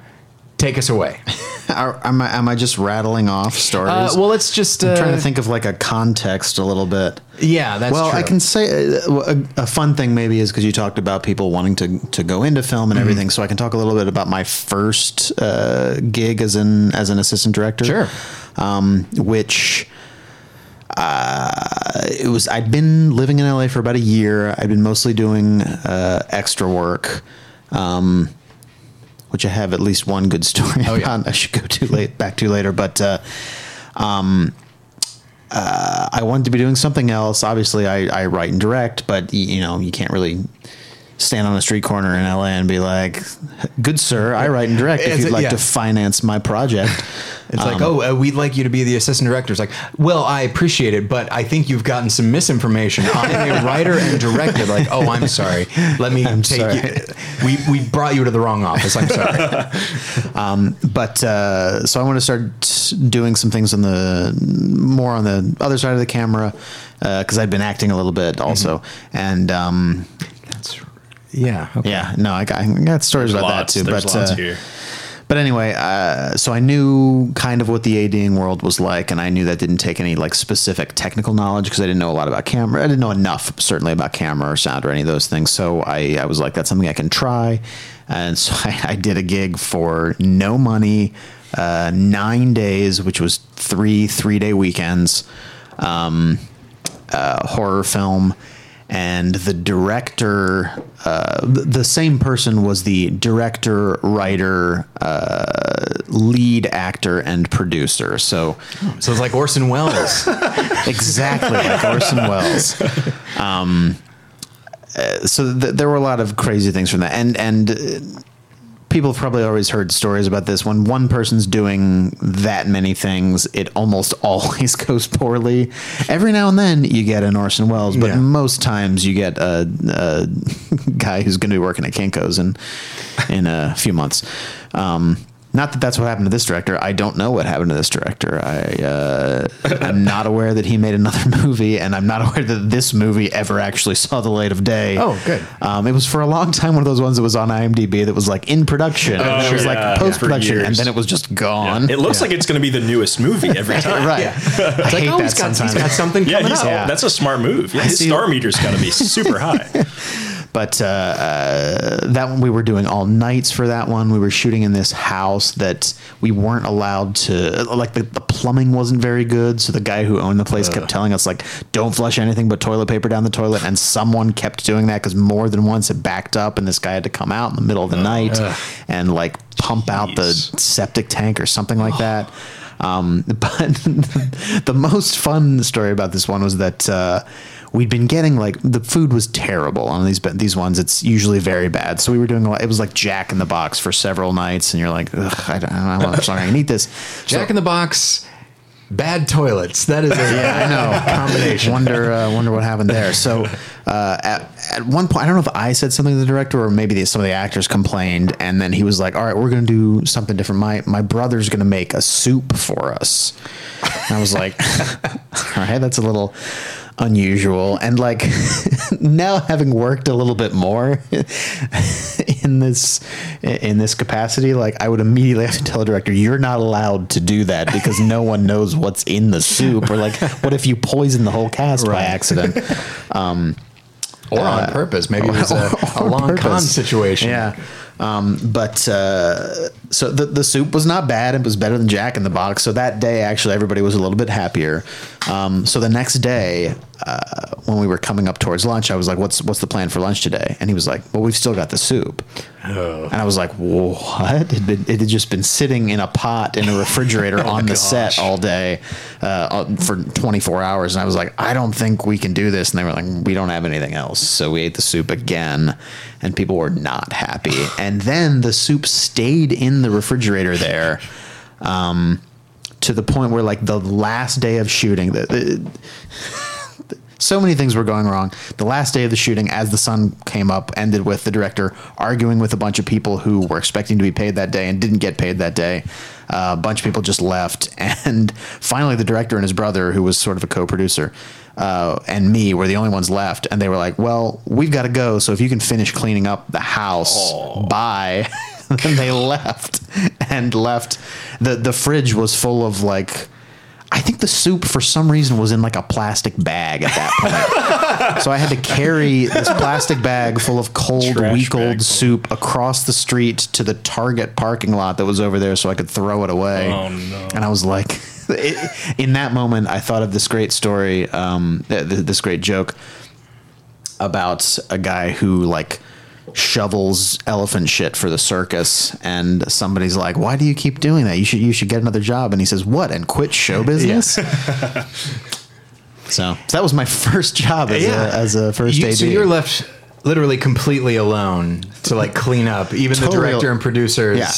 Take us away. Are, am I am I just rattling off stories? Uh, well, let's just uh, I'm trying to think of like a context a little bit. Yeah, that's true. well, true. I can say uh, a, a fun thing maybe is because you talked about people wanting to to go into film Mm-hmm. and everything. So I can talk a little bit about my first uh, gig as an as an assistant director. Sure. Um, which uh, it was I'd been living in LA for about a year. I'd been mostly doing uh, extra work. Um, which I have at least one good story Oh, yeah. I should go to late back to later, but uh, um, uh, I wanted to be doing something else. Obviously, I, I write and direct, but you know you can't really stand on a street corner in LA and be like, "Good sir, I write and direct. If you'd like yeah. to finance my project." It's like, Um, oh, uh, we'd like you to be the assistant director. It's like, well, I appreciate it, but I think you've gotten some misinformation. I'm a writer and director. Like, oh, I'm sorry. Let me take sorry. you. We we brought you to the wrong office. I'm sorry. but uh, so I want to start doing some things on the more on the other side of the camera because I'd been acting a little bit also, and um, That's yeah. Okay. yeah, no, I got, I got stories about Lots, that too. but lots uh, here. but anyway, uh, so I knew kind of what the ADing world was like, and I knew that didn't take any like specific technical knowledge because I didn't know a lot about camera. I didn't know enough certainly about camera or sound or any of those things. So I, I was like, that's something I can try, and so I, I did a gig for no money, uh, nine days, which was three three day weekends, um, uh, horror film. And the director, uh, the same person was the director, writer, uh, lead actor, and producer. So So it's like Orson Welles. exactly like Orson Welles. Um, uh, so th- there were a lot of crazy things from that, and and uh, people have probably always heard stories about this. When one person's doing that many things, it almost always goes poorly. Every now and then you get an Orson Welles, but Yeah. most times you get a, a guy who's going to be working at Kinko's in in a few months. Um, not that that's what happened to this director. I don't know what happened to this director. I uh, I'm not aware that he made another movie, and I'm not aware that this movie ever actually saw the light of day. Oh, good. Um, it was for a long time one of those ones that was on IMDb that was like in production. Oh, and it was yeah, like yeah, post production, for and then it was just gone. It looks like it's going to be the newest movie every time. right. Yeah. I It's like, hate oh, that he's got, he's sometimes. got something Yeah, coming he's, up. Yeah. that's a smart move. Yeah, his see- star meter's got to be super high. But uh, uh, that one we were doing all nights for that one. We were shooting in this house that we weren't allowed to. Like the, the plumbing wasn't very good, so the guy who owned the place kept telling us like, "Don't flush anything but toilet paper down the toilet." And someone kept doing that because more than once it backed up, and this guy had to come out in the middle of the night and like pump out the septic tank or something like that. Um, but the most fun story about this one was that uh, we'd been getting like the food was terrible on these these ones. It's usually very bad. So we were doing a lot. It was like Jack in the Box for several nights, and you're like, Ugh, I don't, I don't know, I'm sorry, I need this. Jack in the Box, bad toilets. That is a yeah, I know combination. Wonder uh, wonder what happened there. So uh, at at one point, I don't know if I said something to the director or maybe the, some of the actors complained, and then he was like, "All right, we're going to do something different. My my brother's going to make a soup for us." And I was like, "All right, that's a little." Unusual and like now having worked a little bit more in this in this capacity like i would immediately have to tell the director you're not allowed to do that because no one knows what's in the soup or like what if you poison the whole cast by Right. accident or on purpose. Maybe it was a, a Uh, on long con situation. yeah um, but uh, so the, the soup was not bad. It was better than Jack in the Box. So that day, actually, everybody was a little bit happier. Um, so the next day, uh, when we were coming up towards lunch, I was like, "What's what's the plan for lunch today?" And he was like, "Well, we've still got the soup." And I was like, "What?" It had, been, it had just been sitting in a pot in a refrigerator on the set all day uh, for 24 hours. And I was like, "I don't think we can do this." And they were like, "We don't have anything else." So we ate the soup again, and people were not happy. And then the soup stayed in the refrigerator there. Um, to the point where like the last day of shooting the, the so many things were going wrong. The last day of the shooting, as the sun came up, ended with the director arguing with a bunch of people who were expecting to be paid that day and didn't get paid that day. Uh, a bunch of people just left, and finally, the director and his brother, who was sort of a co-producer, uh, and me were the only ones left. And they were like, "Well, we've got to go. So if you can finish cleaning up the house, bye." and they left and left. the The fridge was full of like. I think the soup for some reason was in like a plastic bag at that point. so I had to carry this plastic bag full of cold, Trash week old soup across the street to the Target parking lot that was over there so I could throw it away. Oh, no. And I was like, it, in that moment, I thought of this great story, um, th- th- this great joke about a guy who like shovels elephant shit for the circus and somebody's like why do you keep doing that you should you should get another job and he says what and quit show business so, so that was my first job as, a, as a first You- AD So you're left literally completely alone to like clean up. Even the director and producers. Yeah.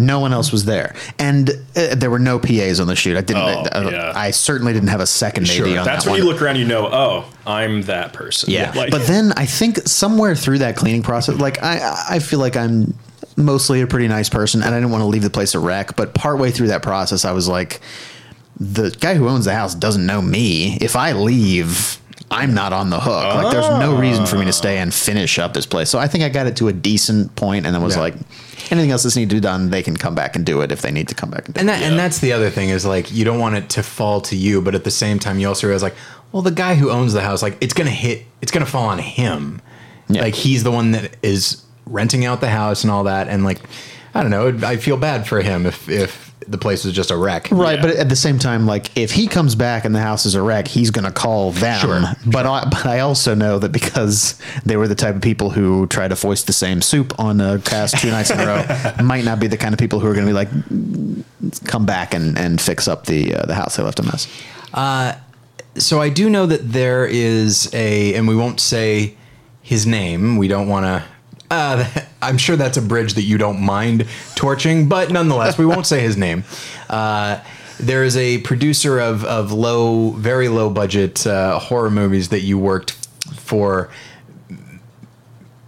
No one else was there, and uh, there were no PAs on the shoot. I didn't. Oh, I, yeah. I certainly didn't have a second AD Sure. on That's that when one. you look around, you know, oh, I'm that person. Yeah, Like, but then I think somewhere through that cleaning process, like I, I feel like I'm mostly a pretty nice person, and I didn't want to leave the place a wreck. But partway through that process, I was like, the guy who owns the house doesn't know me. If I leave. I'm not on the hook. Like, there's no reason for me to stay and finish up this place. So I think I got it to a decent point, and then was Yeah. like, anything else that's need to be done, they can come back and do it if they need to come back and do And it. that and that's the other thing is like you don't want it to fall to you, but at the same time you also realize like, well, the guy who owns the house, like it's gonna hit, it's gonna fall on him. Yeah. Like he's the one that is renting out the house and all that, and like I don't know, I feel bad for him if if the place was just a wreck. Right, Yeah. but at the same time, like if he comes back and the house is a wreck, he's going to call them. Sure, But I, but I also know that because they were the type of people who try to foist the same soup on a cast two nights in a row, might not be the kind of people who are going to be like, come back and, and fix up the uh, the house they left a mess. so I do know that there is a, and we won't say his name. We don't want to. Uh, I'm sure that's a bridge that you don't mind torching, but nonetheless, we won't say his name. Uh, there is a producer of of low, very low budget uh, horror movies that you worked for.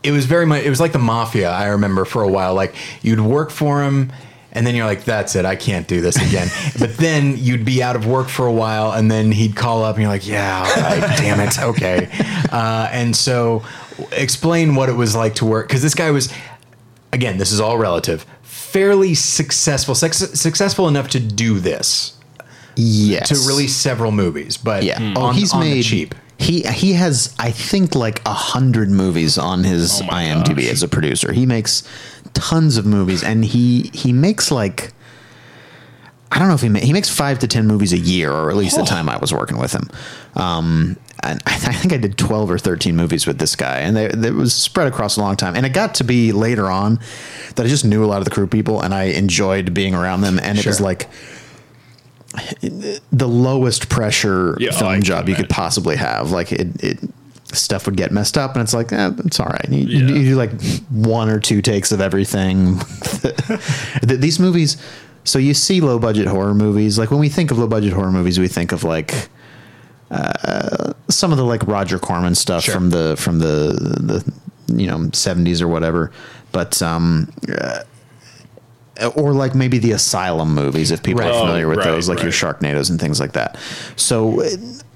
It was very much. It was like the mafia. I remember for a while. Like you'd work for him. And then you're like, that's it. I can't do this again. but then you'd be out of work for a while, and then he'd call up, and you're like, yeah, all right, damn it, okay. Uh, and so, explain what it was like to work because this guy was, again, this is all relative, fairly successful, sex, successful enough to do this Yes. to release several movies, but Yeah. Hmm. on, Oh, he's on the made cheap. He he has I think like a hundred movies on his Oh IMDb gosh. as a producer. He makes tons of movies, and he he makes like I don't know if he ma- he makes five to ten movies a year, or at least the Oh. time I was working with him. Um, and I, th- I think I did twelve or thirteen movies with this guy, and they, it was spread across a long time. And it got to be later on that I just knew a lot of the crew people, and I enjoyed being around them. And it was Sure. like the lowest pressure Yeah, I film can job you could imagine. possibly have. Like it, it stuff would get messed up, and it's like, eh, it's all right. You, you- Yeah. do like one or two takes of everything. Th- These movies. So you see low budget horror movies. Like when we think of low budget horror movies, we think of like uh, some of the like Roger Corman stuff Sure. from the from the the you know seventies or whatever. But um, uh, or like maybe the Asylum movies, if people Right. are familiar Oh, with right, those, like your right. Sharknadoes and things like that. So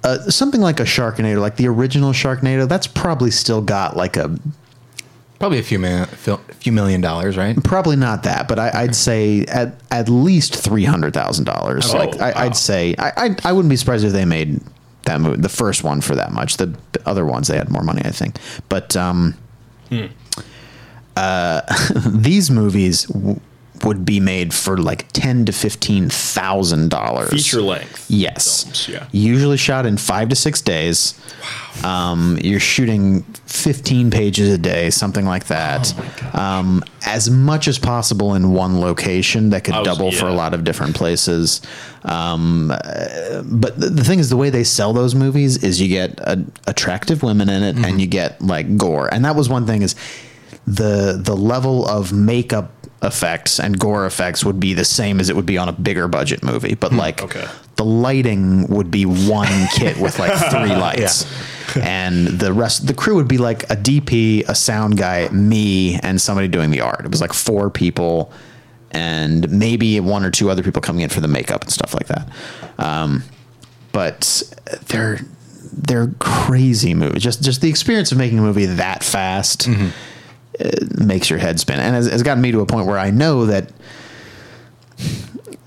uh, something like a Sharknado, like the original Sharknado, that's probably still got like a Probably a few million, a few million dollars, right? probably not that, but I, I'd say at at least three hundred thousand dollars. Oh, Like I, wow. I'd say I, I I wouldn't be surprised if they made that movie, the first one, for that much. The other ones they had more money, I think. But um, Hmm. uh, these movies w- would be made for like ten to fifteen thousand dollars. Feature length. Yes. films, yeah. Usually shot in five to six days. Um, you're shooting 15 pages a day, something like that. Oh um, as much as possible in one location that could was- double for a lot of different places. Um, uh, but the, the thing is, the way they sell those movies is you get uh, attractive women in it Mm-hmm. and you get like gore. And that was one thing is the the level of makeup effects and gore effects would be the same as it would be on a bigger budget movie but like Hmm, okay. the lighting would be one kit with like three lights. And the rest the crew would be like a dp a sound guy me and somebody doing the art. It was like four people and maybe one or two other people coming in for the makeup and stuff like that. Um, but they're they're crazy movies. Just just the experience of making a movie that fast makes your head spin. And has, has gotten me to a point where I know that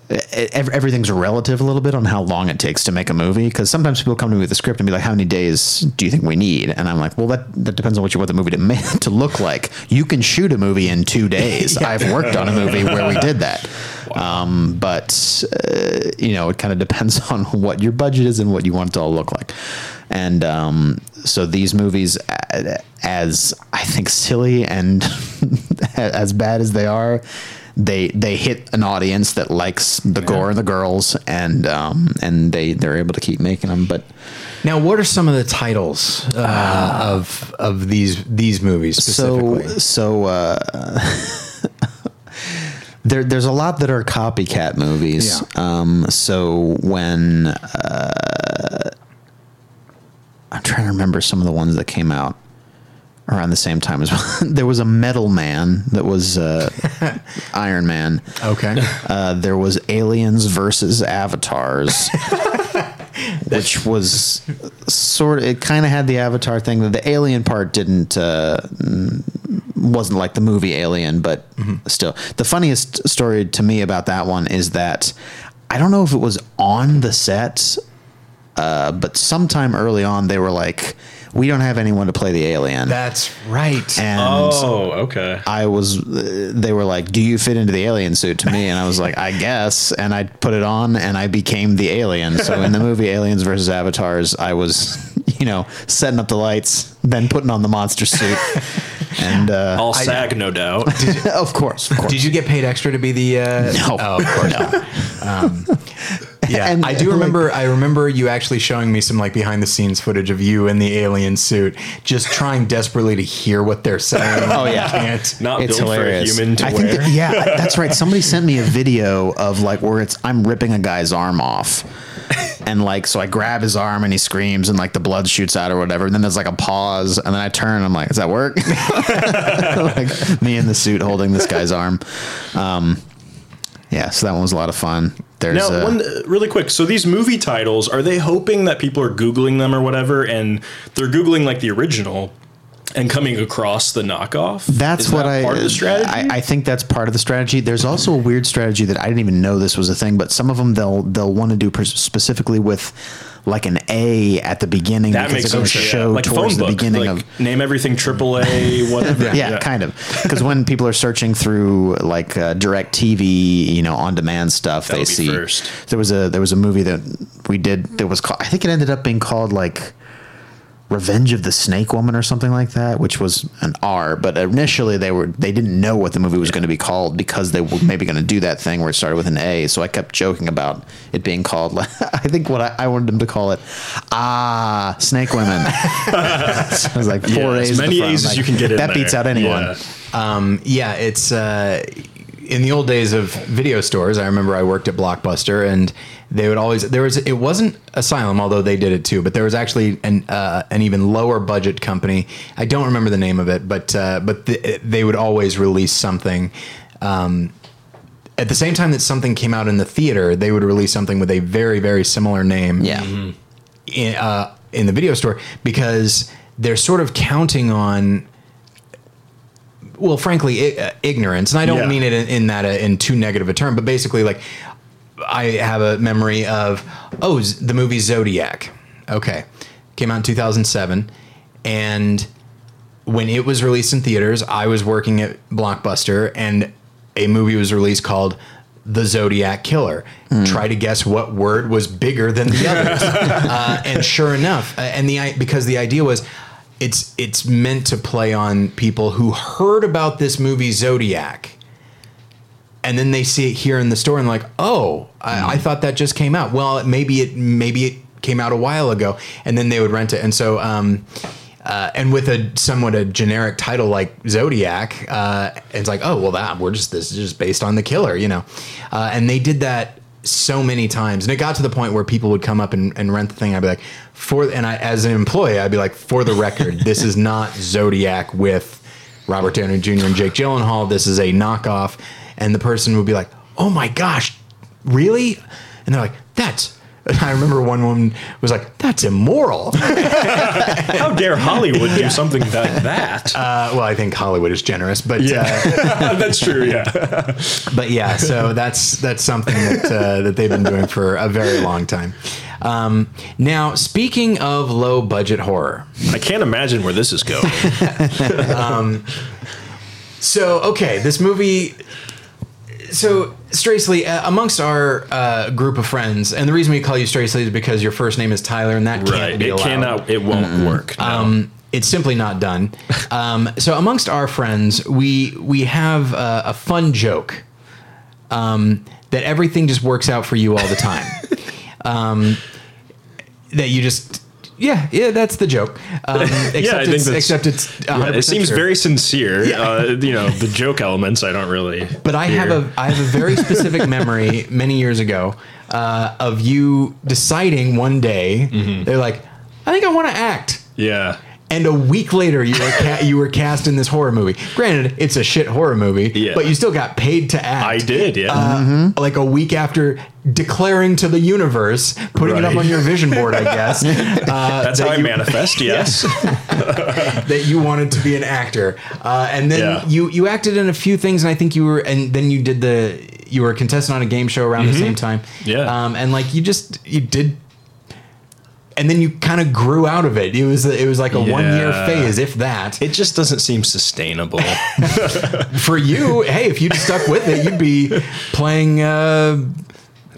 everything's relative a little bit on how long it takes to make a movie because sometimes people come to me with a script and be like how many days do you think we need? And i'm like well that, that depends on what you want the movie to ma- to look like. You can shoot a movie in two days. I've worked on a movie where we did that. Um, but uh, you know it kind of depends on what your budget is and what you want it to all look like and um, so these movies as i think silly and as bad as they are they they hit an audience that likes the gore and the girls, and um, and they they're able to keep making them. But Now, what are some of the titles uh, of of these these movies so specifically? so uh, there there's a lot that are copycat movies. Yeah. Um, so when uh, I'm trying to remember some of the ones that came out around the same time as well. there was a Metal Man that was uh, Iron Man. okay, Uh, there was Aliens versus Avatars, which was sort of it kind of had the Avatar thing. The Alien part didn't uh, mm, wasn't like the movie Alien, but still, the funniest story to me about that one is that I don't know if it was on the set, uh, but sometime early on they were like, "We don't have anyone to play the alien," that's right. and Oh, okay. I was, uh, they were like, "Do you fit into the alien suit?" To me, and I was like, "I guess." And I put it on, and I became the alien. So in the movie Aliens versus Avatars, I was, you know, setting up the lights, then putting on the monster suit, and uh, All SAG, no doubt. of course, of course. Did you get paid extra to be the? Uh, No. Oh, of course not. Um, yeah, And, I do like- remember. I remember you actually showing me some like behind the scenes footage of you in the alien suit, just trying desperately to hear what they're saying. Oh, yeah. Can't. Not it's built hilarious. for a human to I wear. think that, yeah, I- that's right. Somebody sent me a video of like where it's I'm ripping a guy's arm off. And like so I grab his arm and he screams and like the blood shoots out or whatever. And then there's like a pause and then I turn and I'm like, does that work? like me in the suit holding this guy's arm. Um yeah, so that one was a lot of fun. There's Now, uh, one uh, really quick. So these movie titles, are they hoping that people are googling them or whatever, and they're googling like the original and coming across the knockoff? That's Is what that I part of the strategy. I, I think that's part of the strategy. There's also a weird strategy that I didn't even know this was a thing, but some of them they'll they'll want to do pers- specifically with like an A at the beginning that because makes they're sense. show yeah. Like towards the book. beginning like, of name everything AAA, whatever. yeah, kind of. Because when people are searching through like uh, DirecTV, you know, on demand stuff, That'll they see. first. There was a there was a movie that we did that was called. I think it ended up being called like Revenge of the Snake Woman or something like that, which was an R. But initially they were they didn't know what the movie was going to be called because they were maybe going to do that thing where it started with an A. So I kept joking about it being called. Like, I think what I, I wanted them to call it, Ah, Snake Women. so it was like four Yeah, A's. as many. A's as like, you can get in That beats out anyone. Yeah. Um, yeah, it's uh, in the old days of video stores. I remember I worked at Blockbuster, and they would always there was it wasn't Asylum, although they did it too, but there was actually an uh, an even lower budget company. I don't remember the name of it, but uh, but th- they would always release something. Um, at the same time that something came out in the theater, they would release something with a very, very similar name Yeah. in, uh, in the video store because they're sort of counting on well frankly I- uh, ignorance and i don't Yeah. mean it in, in that uh, in too negative a term but basically like i have a memory of oh Z- the movie zodiac okay came out in 2007 and when it was released in theaters i was working at blockbuster and a movie was released called the Zodiac Killer. Try to guess what word was bigger than the others, uh, and sure enough, uh, and the because the idea was, it's it's meant to play on people who heard about this movie Zodiac, and then they see it here in the store and like, oh, I, I thought that just came out. Well, maybe it maybe it came out a while ago, and then they would rent it, and so. Um, uh, and with a somewhat a generic title like Zodiac, uh, it's like, oh well, that we're just this is just based on the killer, you know. Uh, and they did that so many times, and it got to the point where people would come up and, and rent the thing. I'd be like, for and I as an employee, I'd be like, for the record, this is not Zodiac with Robert Downey Jr. and Jake Gyllenhaal. This is a knockoff, and the person would be like, oh my gosh, really? And they're like, that's. I remember one woman was like, "That's immoral." How dare Hollywood do something like that? Uh, well, I think Hollywood is generous, but uh, That's true. Yeah. but yeah, so that's that's something that uh, that they've been doing for a very long time. Um, now, speaking of low budget horror, I can't imagine where this is going. so okay, this movie. So Stracely, uh, amongst our uh, group of friends, and the reason we call you Stracely is because your first name is Tyler, and that can't right. be It allowed. cannot. It won't work. No. Um, it's simply not done. Um, so amongst our friends, we we have uh, a fun joke um, that everything just works out for you all the time. um, that you just yeah yeah that's the joke. Um, except I think it's, except it's Yeah, 100% it seems true. very sincere. Uh, you know, the joke elements I don't really. But I have a I have a very specific memory many years ago uh, of you deciding one day Mm-hmm. they're like, I think I want to act. Yeah. And a week later, you were ca- you were cast in this horror movie. Granted, it's a shit horror movie, Yeah. but you still got paid to act. I did, yeah. Uh, Like a week after declaring to the universe, putting it up on your vision board, I guess. Uh, That's that how I you- manifest, yes. that you wanted to be an actor, uh, and then Yeah. you you acted in a few things, and I think you were, and then you did the you were a contestant on a game show around the same time, Mm-hmm. Yeah. um, and like you just you did. And then you kind of grew out of it. It was it was like a one year phase, if that. It just doesn't seem sustainable. For you, hey, if you'd stuck with it, you'd be playing. Uh,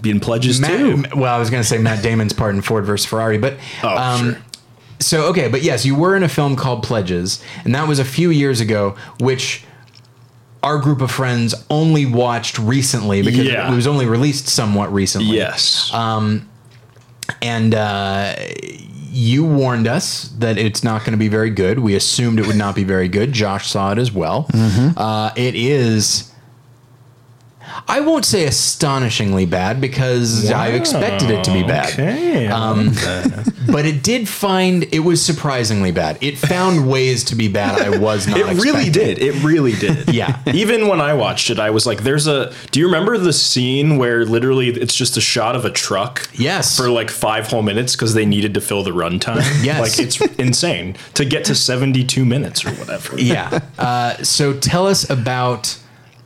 Being pledges Matt, too. well, I was going to say Matt Damon's part in Ford versus Ferrari, but Oh, um, sure. so okay, but yes, you were in a film called Pledges, and that was a few years ago, which our group of friends only watched recently because Yeah. it was only released somewhat recently. Yes. And uh, you warned us that it's not going to be very good. We assumed it would not be very good. Josh saw it as well. Mm-hmm. Uh, it is. I won't say astonishingly bad because I expected it to be bad. Okay. Um, but it did find it was surprisingly bad. It found ways to be bad I was not. it really expecting. did. It really did. Yeah. Even when I watched it, I was like, "There's a." Do you remember the scene where literally it's just a shot of a truck? Yes. For like five whole minutes because they needed to fill the runtime. Yes. Like it's insane to get to 72 minutes or whatever. yeah. Uh, so tell us about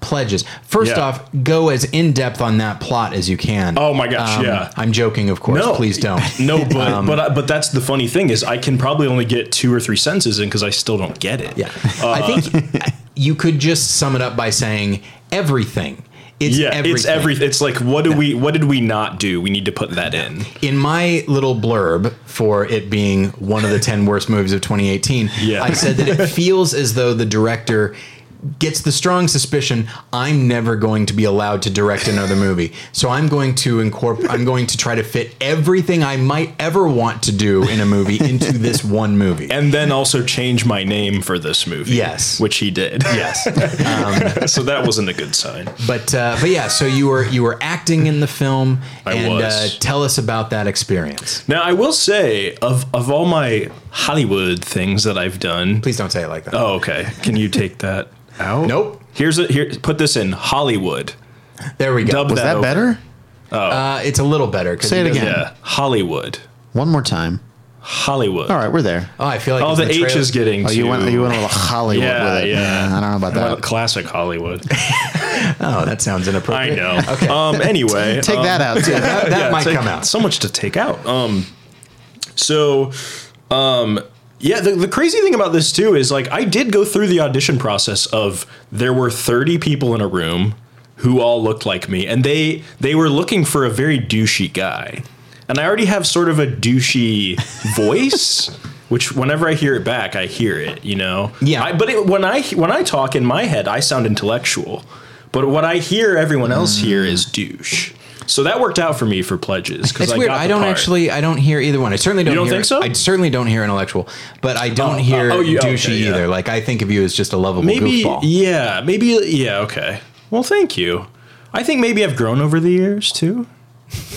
pledges. First Yeah. off, go as in depth on that plot as you can. Oh my gosh, um, yeah. I'm joking, of course. No, Please don't. No, but Um, but I- but that's the funny thing is I can probably only get two or three sentences in because I still don't get it. Yeah. Uh, I think you could just sum it up by saying everything. It's Yeah, everything. it's every. It's like what do we? What did we not do? We need to put that in. In my little blurb for it being one of the 10 worst movies of 2018, Yeah. I said that it feels as though the director gets the strong suspicion I'm never going to be allowed to direct another movie. So I'm going to incorporate I'm going to try to fit everything I might ever want to do in a movie into this one movie. And then also change my name for this movie. Yes. which he did. yes. so that wasn't a good sign. But uh, but yeah, so you were you were acting in the film I and Uh, tell us about that experience. Now I will say of of all my Hollywood things that I've done. Please don't say it like that. Oh, okay. Can you take that out? Nope. Here's a here. Put this in Hollywood. There we go. Dub Was that over. better? Uh, it's a little better. 'cause Say it again. Yeah, Hollywood. One more time. Hollywood. All right, we're there. Oh, I feel like Oh, it's the in H trailer. is getting. Oh, you to- went you went a little Hollywood Yeah, with it. yeah. I don't know about that. classic Hollywood. Oh, that sounds inappropriate. I know. Okay. Um. Anyway, Take um, that out too. that that yeah, might take- come out. So much to take out. Um, so, um, yeah, the, the crazy thing about this too is like I did go through the audition process of there were 30 people in a room who all looked like me, and they they were looking for a very douchey guy, and I already have sort of a douchey voice. Which, whenever I hear it back, I hear it. You know. Yeah. I, but it, when I when I talk in my head, I sound intellectual. But what I hear everyone else mm. hear is douche. So that worked out for me for pledges. It's I weird. got I don't part. actually. I don't hear either one. I certainly don't. You don't hear, think so? I certainly don't hear intellectual, but I don't Oh, uh, hear oh, you- douchey okay, yeah. either. Like I think of you as just a lovable Maybe, goofball. yeah, maybe, yeah. Okay. Well, thank you. I think maybe I've grown over the years too.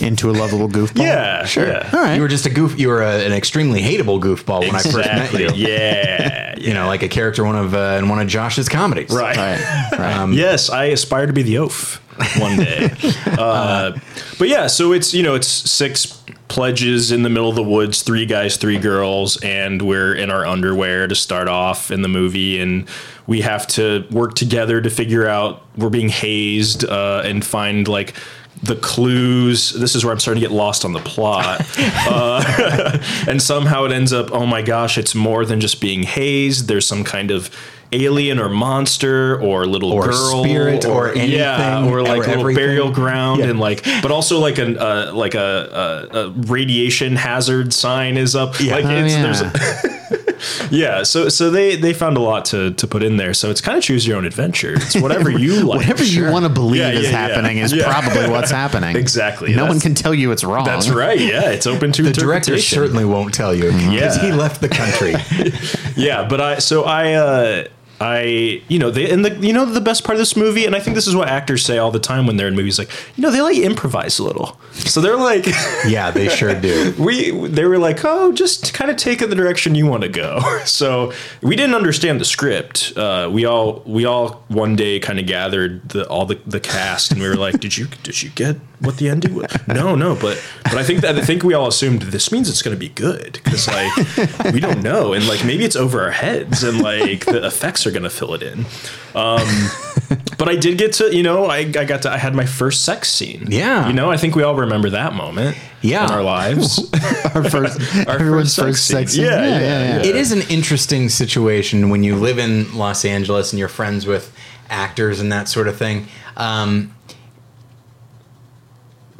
Into a lovable goofball. Yeah, Sure. yeah. All right. You were just a goof. You were a, an extremely hateable goofball when I first met Exactly. you. Yeah. You know, like a character one of uh, in one of Josh's comedies. Right. Right. Right. Um, yes, I aspire to be the oaf one day. uh, but yeah, so it's you know it's six pledges in the middle of the woods, three guys, three girls, and we're in our underwear to start off in the movie, and we have to work together to figure out we're being hazed uh, and find like. The clues. This is where I'm starting to get lost on the plot, uh, and somehow it ends up. Oh my gosh! It's more than just being hazed. There's some kind of alien or monster or little Or girl spirit or yeah, anything or like or a little everything. burial ground Yeah. and like, but also like an uh, like a, a, a radiation hazard sign is up. Yeah. Like Oh, it's yeah. there's a, yeah. So so they they found a lot to to put in there. So it's kind of choose your own adventure. It's whatever you like. Whatever you want to believe Yeah, is yeah, yeah. happening is Yeah. probably what's happening. Exactly. No one can tell you it's wrong. That's right. Yeah, it's open to The director certainly won't tell you because Yeah. he left the country. Yeah, but I so I uh I you know they and the you know the best part of this movie and I think this is what actors say all the time when they're in movies like you know they like improvise a little. So they're like yeah, they sure do. we they were like oh just kind of take it the direction you want to go. So we didn't understand the script. Uh, we all we all one day kind of gathered the all the, the cast and we were like did you did you get what the ending was no no but but I think that I think we all assumed this means it's going to be good because like we don't know and like maybe it's over our heads and like the effects are going to fill it in um, but I did get to you know I, I got to I had my first sex scene Yeah. you know I think we all remember that moment Yeah. in our lives Our first, Our everyone's first first sex sex scene. scene. Yeah, yeah, yeah. It is an interesting situation when you live in Los Angeles and you're friends with actors and that sort of thing. Um,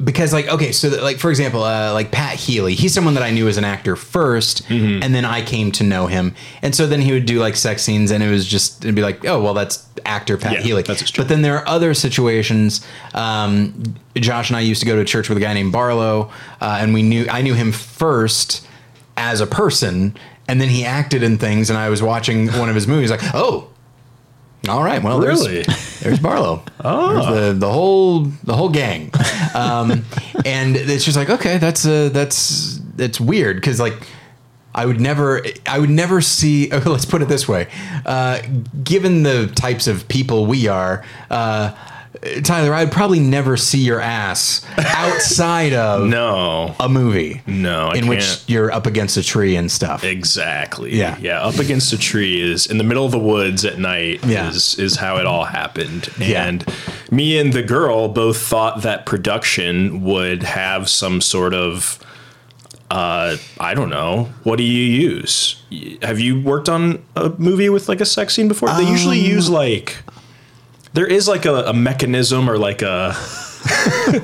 because like okay so that, like for example uh, like pat healy he's someone that i knew as an actor 1st Mm-hmm. and then i came to know him and so then he would do like sex scenes and it was just it'd be like oh well that's actor pat Yeah, healy that's true. but then there are other situations um, josh and i used to go to church with a guy named barlow uh, and we knew i knew him first as a person and then he acted in things and i was watching one of his movies like oh all right. Well, Really? There's, there's Barlow. Oh, the the whole the whole gang, um, and it's just like okay, that's uh, that's that's weird because like I would never I would never see. Okay, let's put it this way: uh, given the types of people we are. Uh, Tyler, I'd probably never see your ass outside of no a movie. No, I in which can't. you're up against a tree and stuff. Exactly. Yeah. Yeah. Up against a tree is in the middle of the woods at night Yeah. is is how it all happened. Yeah. And me and the girl both thought that production would have some sort of uh, I don't know. What do you use? Have you worked on a movie with like a sex scene before? They usually Um, use like there is like a, a mechanism or like a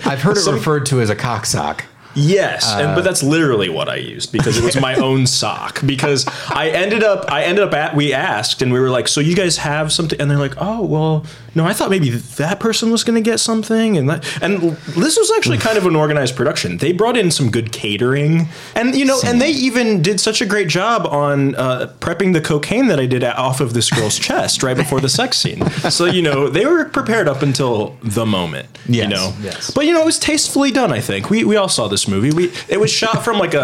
I've heard it referred to as a cock sock. Yes, and, but uh, that's literally what I used because it was my own sock. Because I ended up, I ended up at, we asked and we were like, so you guys have something? And they're like, oh, well, no, I thought maybe that person was going to get something. And that, and this was actually kind of an organized production. They brought in some good catering and, you know, and they even did such a great job on uh, prepping the cocaine that I did off of this girl's chest right before the sex scene. So, you know, they were prepared up until the moment, Yes, you know, yes. but you know, it was tastefully done. I think we we all saw this movie. We it was shot from like a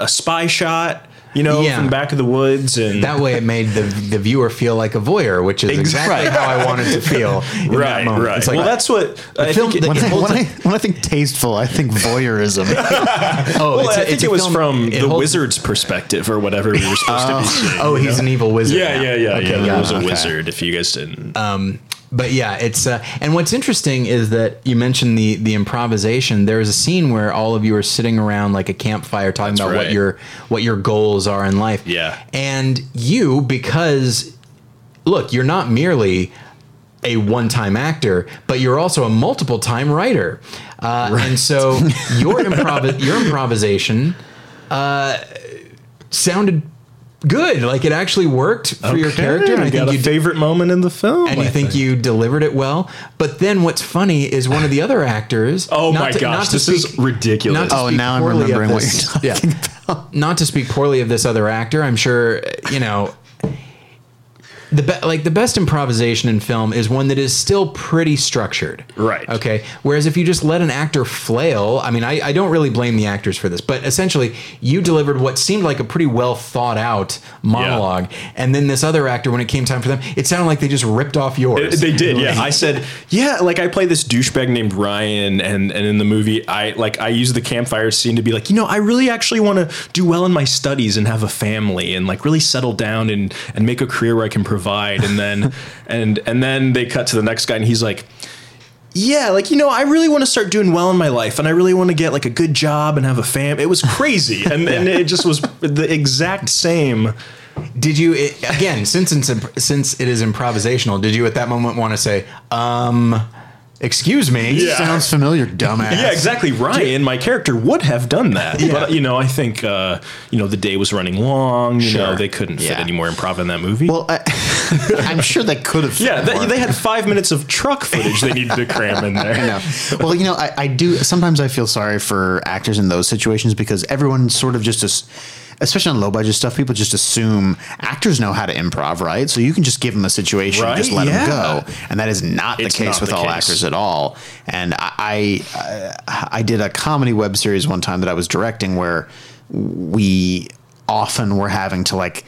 a, a spy shot, you know, Yeah. from back of the woods, and That way, it made the the viewer feel like a voyeur, which is exactly Right. how I wanted to feel. In that right, right. Like, well, that's what I film- think. It, When, it I, when, I, when I think tasteful, I think voyeurism. oh, well, I think it was film- from it the holds- wizard's perspective or whatever we were supposed to be oh. seeing. Oh, he's know? an evil wizard. Yeah, now. yeah, yeah, Okay, yeah. There was a okay. wizard. If you guys didn't, um, But yeah, it's uh, and what's interesting is that you mentioned the the improvisation. There is a scene where all of you are sitting around like a campfire talking That's about what your what your goals are in life. Yeah. and you because look, you're not merely a one-time actor, but you're also a multiple-time writer, uh, and so your improv your improvisation uh, sounded good. Like it actually worked for your character. And I got think a you did- favorite moment in the film, and I you think you delivered it well. But then what's funny is one of the other actors. Oh not my to- gosh, not to this is ridiculous. not Oh, speak now I'm poorly of remembering what this- you're talking yeah, Not to speak poorly of this other actor, I'm sure you know. The be- like the best improvisation in film is one that is still pretty structured. Right. Okay. Whereas if you just let an actor flail, I mean, I, I don't really blame the actors for this, but essentially you delivered what seemed like a pretty well thought out monologue, and then this other actor, when it came time for them, it sounded like they just ripped off yours. They did, yeah. I said, yeah, like I play this douchebag named Ryan, and and in the movie, I like I use the campfire scene to be like, you know, I really actually want to do well in my studies and have a family and like really settle down and and make a career where I can provide. And then and and then they cut to the next guy, and he's like. Yeah, like you know, I really want to start doing well in my life, and I really want to get like a good job and have a fam. It was crazy, and, and it just was the exact same. Did you it, again since since it is improvisational? Did you at that moment want to say, um, Excuse me. Yeah. Sounds familiar, dumbass. Yeah, exactly. Ryan, my character, would have done that. Yeah. But, you know, I think, uh, you know, the day was running long. You know, they couldn't fit any more improv in that movie. Well, I, I'm sure they could have. yeah, they, they had five minutes of truck footage they needed to cram in there. No. Well, you know, I, I do. Sometimes I feel sorry for actors in those situations because everyone sort of just, as, especially on low budget stuff, people just assume actors know how to improv, right? So you can just give them a situation, and just let Yeah. them go, and that is not It's the case not with the all case. actors at all. And I, I, I did a comedy web series one time that I was directing where we often were having to like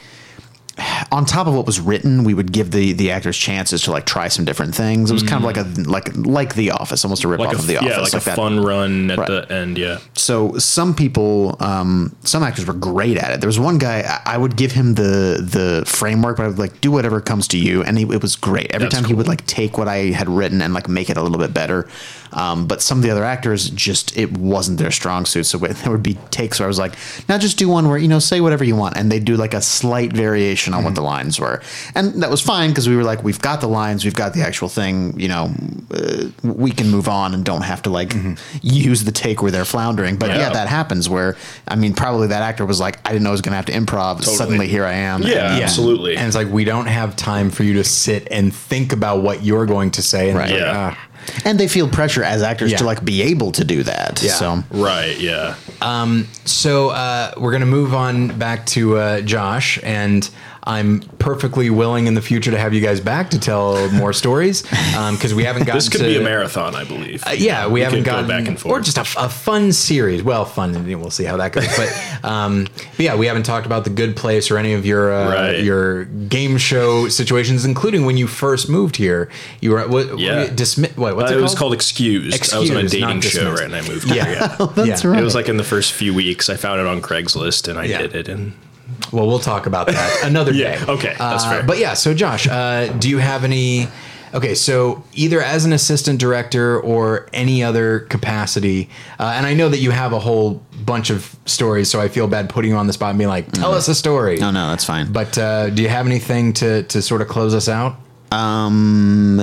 on top of what was written, we would give the the actors chances to like try some different things. It was kind of like a like like The Office, almost a rip Mm. Like off a, of The Office, yeah, Office, like, a that. fun run at Right. the end, yeah. So some people, um, some actors were great at it. There was one guy I would give him the the framework, but I would like do whatever comes to you, and he, it was great. Every That's time he would like take what I had written and like make it a little bit better. Um, but some of the other actors just it wasn't their strong suit. So there would be takes where I was like, now just do one where you know say whatever you want, and they'd do like a slight variation on what the lines were, and that was fine because we were like, we've got the lines, we've got the actual thing, you know, uh, we can move on and don't have to like use the take where they're floundering. But yeah. Yeah. that happens where I mean, probably that actor was like, I didn't know I was going to have to improv. Suddenly here I am. Yeah, And, absolutely. And it's like we don't have time for you to sit and think about what you're going to say. And Right. it's like, Yeah. ah. And they feel pressure as actors Yeah. to like be able to do that. Yeah. So Right, yeah. So uh, we're going to move on back to uh, Josh, and I'm perfectly willing in the future to have you guys back to tell more stories because we haven't gotten This could to, be a marathon, I believe. Uh, yeah, we, haven't could go back and forth. or just a fun series. Well, fun. And we'll see how that goes. But, um, but yeah, we haven't talked about the Good Place or any of your uh, Right. your game show situations, including when you first moved here. You were what? Yeah. Dismiss. What? What's Uh, it, it was called Excused. I was on a dating show, right? And I moved here. Yeah, Yeah. that's Yeah. right. It was like in the first few weeks. I found it on Craigslist and I Yeah. did it. And Well, we'll talk about that another Yeah, day. okay, that's Uh, fair. But yeah, so Josh, uh, do you have any? Okay, so either as an assistant director or any other capacity, uh, and I know that you have a whole bunch of stories, so I feel bad putting you on the spot and being like, "Tell us a story." no, no, that's fine. But uh, do you have anything to to sort of close us out? Um,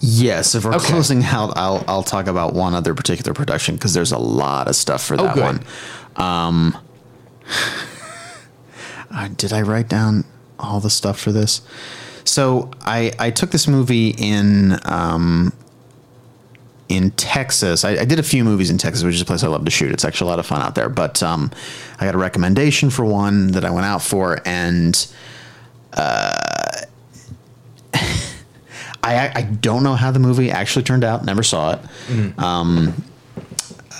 yes, if we're Okay. closing out, I'll I'll talk about one other particular production because there's a lot of stuff for that good. one. Um, uh, did I write down all the stuff for this? So I I took this movie in um in Texas. I, I did a few movies in Texas, which is a place I love to shoot. It's actually a lot of fun out there. But um, I got a recommendation for one that I went out for, and uh, I, I don't know how the movie actually turned out. Never saw it. Um,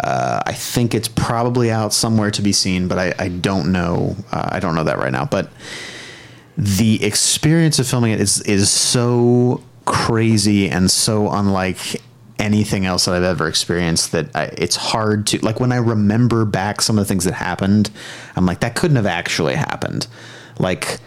uh, I think it's probably out somewhere to be seen, but I, I don't know. Uh, I don't know that right now. But the experience of filming it is is so crazy and so unlike anything else that I've ever experienced that I, it's hard to like when I remember back some of the things that happened. I'm like that couldn't have actually happened. Like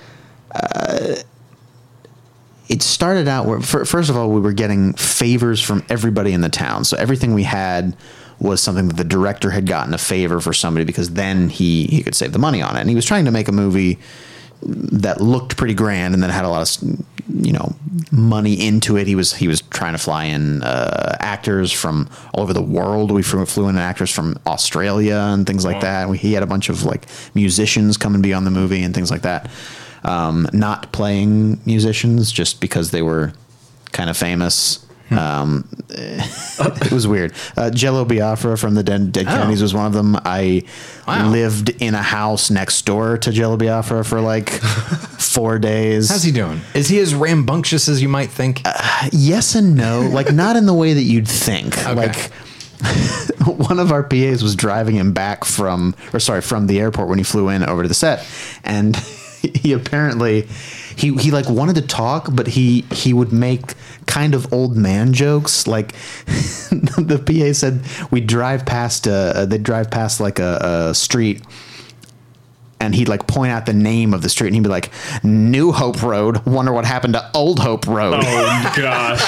it started out where fir- first of all we were getting favors from everybody in the town so everything we had was something that the director had gotten a favor for somebody because then he he could save the money on it. And he was trying to make a movie that looked pretty grand and then had a lot of you know money into it. He was he was trying to fly in uh, actors from all over the world. We flew, flew in actors from Australia and things like that. We, he had a bunch of like musicians come and be on the movie and things like that. Um, not playing musicians just because they were kind of famous. Um, it was weird. Uh, Jello Biafra from the Dead, Dead Oh. Kennedys was one of them. I Wow. lived in a house next door to Jello Biafra for like four days. How's he doing? Is he as rambunctious as you might think? yes and no. Like not in the way that you'd think. Like one of our PAs was driving him back from, or sorry, from the airport when he flew in over to the set, and he apparently he he like wanted to talk, but he he would make kind of old man jokes. Like the PA said, we drive past they drive past like a, a street and he'd like point out the name of the street and he'd be like new hope road wonder what happened to old hope road oh gosh,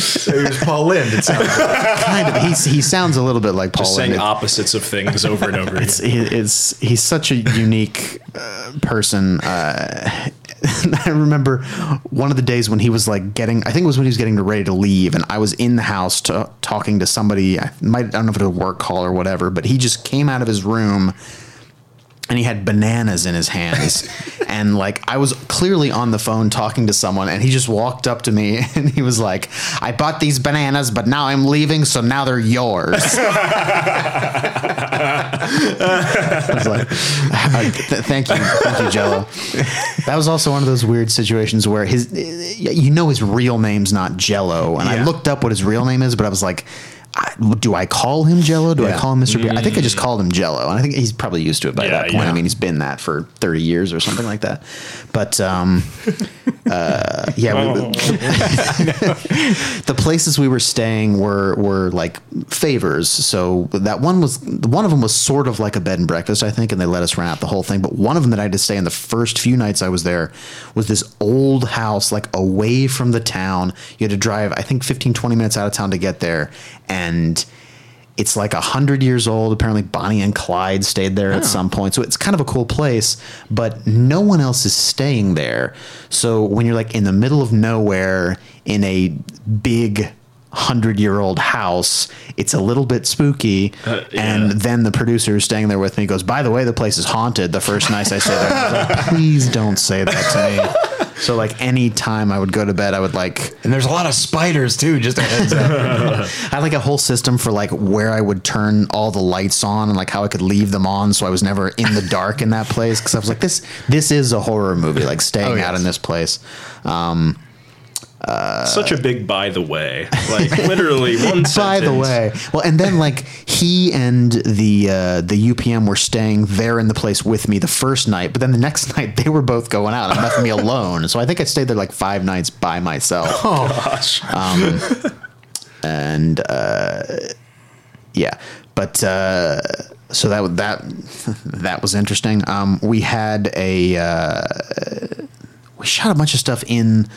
so he was Paul Lynde. It sounds like. kind of he's, he sounds a little bit like paul Just saying Lynde. opposites of things over and over again. it's, he- it's he's such a unique uh, person uh, I remember one of the days when he was like getting, I think it was when he was getting ready to leave, and I was in the house to, talking to somebody. I might, I don't know if it was a work call or whatever, but he just came out of his room and he had bananas in his hands. And like i was clearly on the phone talking to someone and he just walked up to me and he was like i bought these bananas but now i'm leaving so now they're yours. I was like, th- thank you, thank you, Jello. That was also one of those weird situations where his, you know, his real name's not Jello, and I looked up what his real name is, but I was like, do I call him Jello? Do I call him Mr. Beer? I think I just called him Jello, and I think he's probably used to it by Yeah, that point. yeah. I mean, he's been that for thirty years or something like that. But um, uh, yeah, we, the places we were staying were were like favors. So that one was one of them was sort of like a bed and breakfast, I think, and they let us rent out the whole thing. But one of them that I had to stay in the first few nights I was there was this old house, like away from the town. You had to drive, I think, 15, 20 minutes out of town to get there, and it's like a hundred years old. Apparently, Bonnie and Clyde stayed there at some point, so it's kind of a cool place. But no one else is staying there. So when you're like in the middle of nowhere in a big hundred-year-old house, it's a little bit spooky. Uh, yeah. And then the producer who's staying there with me goes, "By the way, the place is haunted." The first night I stayed there, I like, please don't say that to me. So like any time I would go to bed, I would like And there's a lot of spiders too. Just a heads up. I had like a whole system for like where I would turn all the lights on and like how I could leave them on so I was never in the dark in that place because I was like this this is a horror movie like staying Oh, out in this place. Um, Such a big by the way. Like literally one by the way, well, and then like he and the uh, the UPM were staying there in the place with me the first night, but then the next night they were both going out and left me alone. So I think I stayed there like five nights by myself. Oh, Gosh. Um, and uh, yeah, but uh, so that that that was interesting. Um, we had a uh, we shot a bunch of stuff in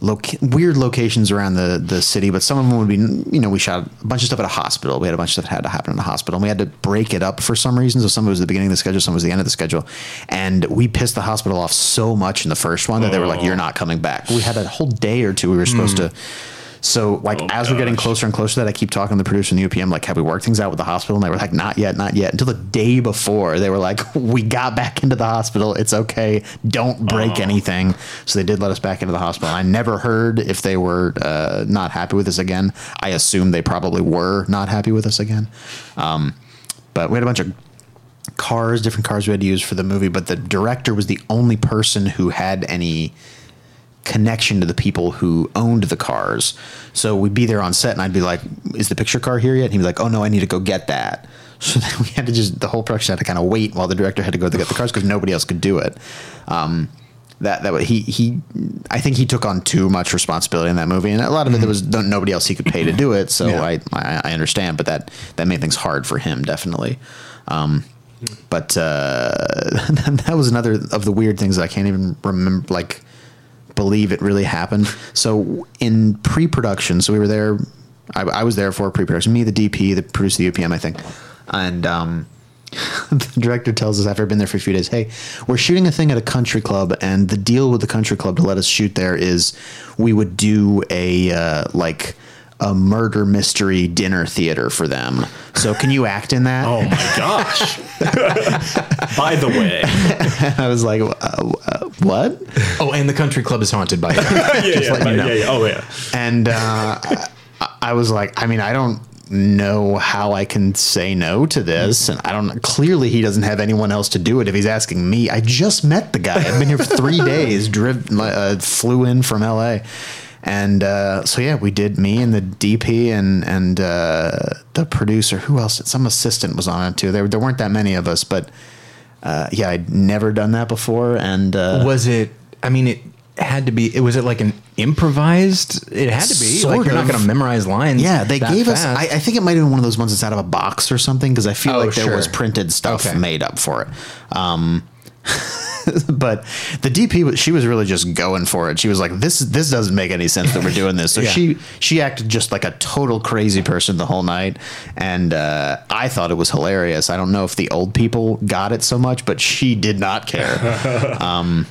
loca- weird locations around the the city, but some of them would be you know we shot a bunch of stuff at a hospital. We had a bunch of stuff that had to happen in a hospital. And we had to break it up for some reason. So some of it was the beginning of the schedule, some was the end of the schedule, and we pissed the hospital off so much in the first one that they were like, oh. "You're not coming back." We had a whole day or two we were supposed hmm. to. So like Oh, as we're getting closer and closer to that, I keep talking to the producer and the UPM, like, have we worked things out with the hospital? And they were like, not yet, not yet. Until the day before, they were like, we got back into the hospital. It's okay. Don't break anything. So they did let us back into the hospital. I never heard if they were uh, not happy with us again. I assume they probably were not happy with us again. Um, but we had a bunch of cars, different cars we had to use for the movie. But the director was the only person who had any connection to the people who owned the cars. So we'd be there on set, and I'd be like, "Is the picture car here yet?" And he'd be like, "Oh no, I need to go get that." So then we had to just the whole production had to kind of wait while the director had to go to get the cars because nobody else could do it. Um, that that he he, I think he took on too much responsibility in that movie, and a lot of it there was no- nobody else he could pay to do it. So Yeah. I, I I understand, but that that made things hard for him definitely. Um, but uh, that was another of the weird things I can't even remember, like believe it really happened. So in pre-production, so we were there. I, I was there for pre-production. Me, the DP, the producer, the UPM, I think, and um, the director tells us after I've been there for a few days, "Hey, we're shooting a thing at a country club, and the deal with the country club to let us shoot there is we would do a uh, like." A murder mystery dinner theater for them. So, can you act in that? Oh my gosh. by the way. I was like, uh, uh, "What?" oh, and the country club is haunted by it. Yeah, yeah, letting you know. yeah, yeah. Oh yeah. and uh, I, I was like, I mean, I don't know how I can say no to this, and I don't. Clearly, he doesn't have anyone else to do it. If he's asking me, I just met the guy. I've been here for three days. Driv, uh, flew in from L.A. And uh, so yeah, we did me and the DP and and uh, the producer. Who else? Some assistant was on it too. There there weren't that many of us, but uh, yeah, I'd never done that before. And uh, was it? I mean, it had to be. It was it like an improvised? It had to be. Like you're not going to memorize lines. Yeah, they gave us. I, I think it might have been one of those ones that's out of a box or something because I feel Oh, like there sure. was printed stuff Okay. made up for it. Um, but the DP, she was really just going for it. She was like, "This this doesn't make any sense that we're doing this." So Yeah. she she acted just like a total crazy person the whole night, and uh, I thought it was hilarious. I don't know if the old people got it so much, but she did not care. um,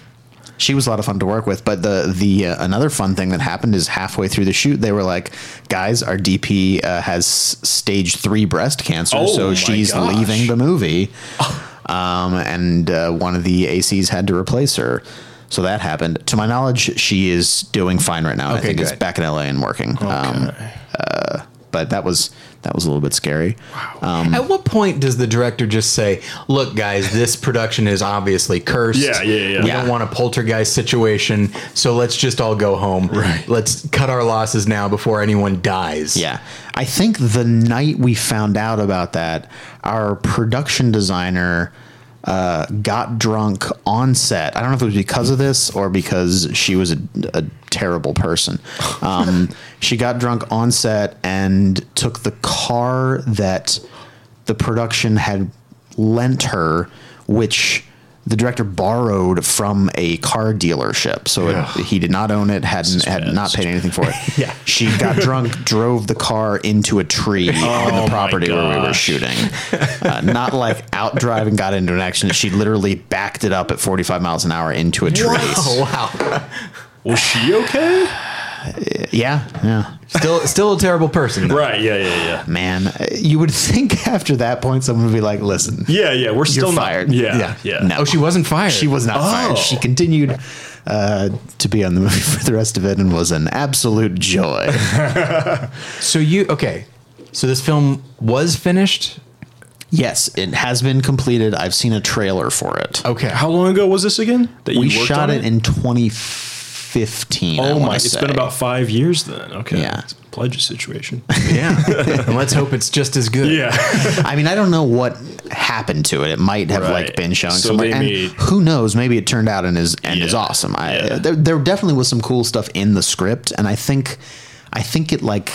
she was a lot of fun to work with. But the the uh, another fun thing that happened is halfway through the shoot, they were like, "Guys, our DP uh, has stage three breast cancer, Oh so she's gosh. leaving the movie." um, and uh, one of the ACs had to replace her. So that happened. To my knowledge, she is doing fine right now. I think good. back in LA and working. Um, uh, but that was that was a little bit scary. Um, At what point does the director just say, "Look, guys, this production is obviously cursed. Yeah, yeah, yeah. We Yeah. don't want a poltergeist situation, so let's just all go home. Right. Let's cut our losses now before anyone dies." Yeah. I think the night we found out about that, our production designer uh, got drunk on set. I don't know if it was because of this or because she was a, a terrible person. Um, she got drunk on set and took the car that the production had lent her, which the director borrowed from a car dealership. So it, he did not own it, hadn't had not paid anything for it. Yeah. She got drunk, drove the car into a tree on Oh the property where we were shooting. Uh, not like out driving, got into an accident. She literally backed it up at 45 miles an hour into a tree. Oh wow. Was she okay? Yeah, yeah. Still, still a terrible person. though. Right. Yeah. Yeah. Yeah. Man, you would think after that point someone would be like, listen, Yeah. Yeah. We're still not- fired. Yeah. Yeah. Yeah. No. Oh, she wasn't fired. she was not Oh. fired. She continued uh, to be on the movie for the rest of it and was an absolute joy. So you okay? So this film was finished. yes, it has been completed. I've seen a trailer for it. Okay. How long ago was this again? That we worked shot on it in 2015. Oh I Oh wanna my! It's say. been about five years then. Okay. Yeah. It's a pledge situation. Yeah. and let's hope it's just as good. yeah. I mean, I don't know what happened to it. It might have like been showing So somewhere, and made- who knows? Maybe it turned out and is and is awesome. I Yeah. there, there definitely was some cool stuff in the script, and I think I think it like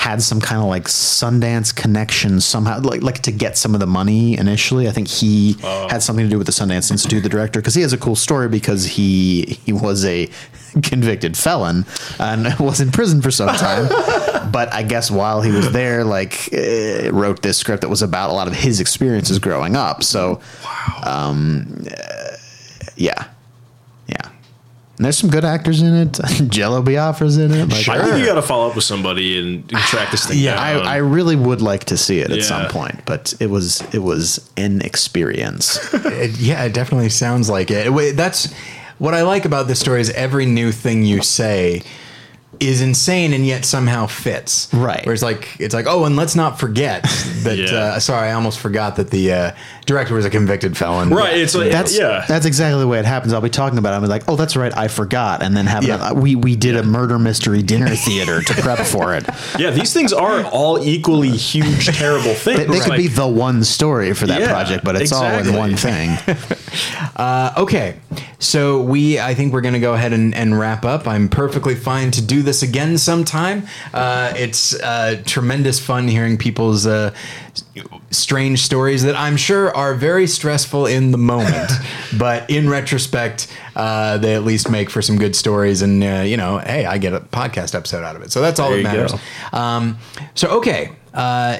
had some kind of like Sundance connection somehow, like like to get some of the money initially. I think he Oh. had something to do with the Sundance Institute, the director, because he has a cool story because he he was a convicted felon and was in prison for some time. but I guess while he was there, like uh, wrote this script that was about a lot of his experiences growing up. So, um, uh, yeah. And there's some good actors in it. Jello Biafra's in it. Like, I think uh, you got to follow up with somebody and track this thing yeah, down. I, I really would like to see it at Yeah. some point, but it was it was an experience. It, yeah, it definitely sounds like it. Wait, That's what I like about this story is every new thing you say is insane and yet somehow fits. Right. Where it's like it's like oh, and let's not forget that. Yeah. uh, sorry, I almost forgot that the uh, director was a convicted felon. right. It's like That's yeah. that's exactly the way it happens. I'll be talking about it. I'll be like, oh, that's right, I forgot, and then have Yeah. it- we we did a murder mystery dinner theater to prep for it. yeah. These things are all equally huge, terrible things. They, they could Like, be the one story for that Yeah, project, but it's all in one thing. Okay, so we I think we're gonna go ahead and, and wrap up. I'm perfectly fine to do this again sometime. Uh, it's uh, tremendous fun hearing people's uh, strange stories that I'm sure are very stressful in the moment, but in retrospect, uh, they at least make for some good stories. And uh, you know, hey, I get a podcast episode out of it, so that's all There that matters. Um, so okay. Uh,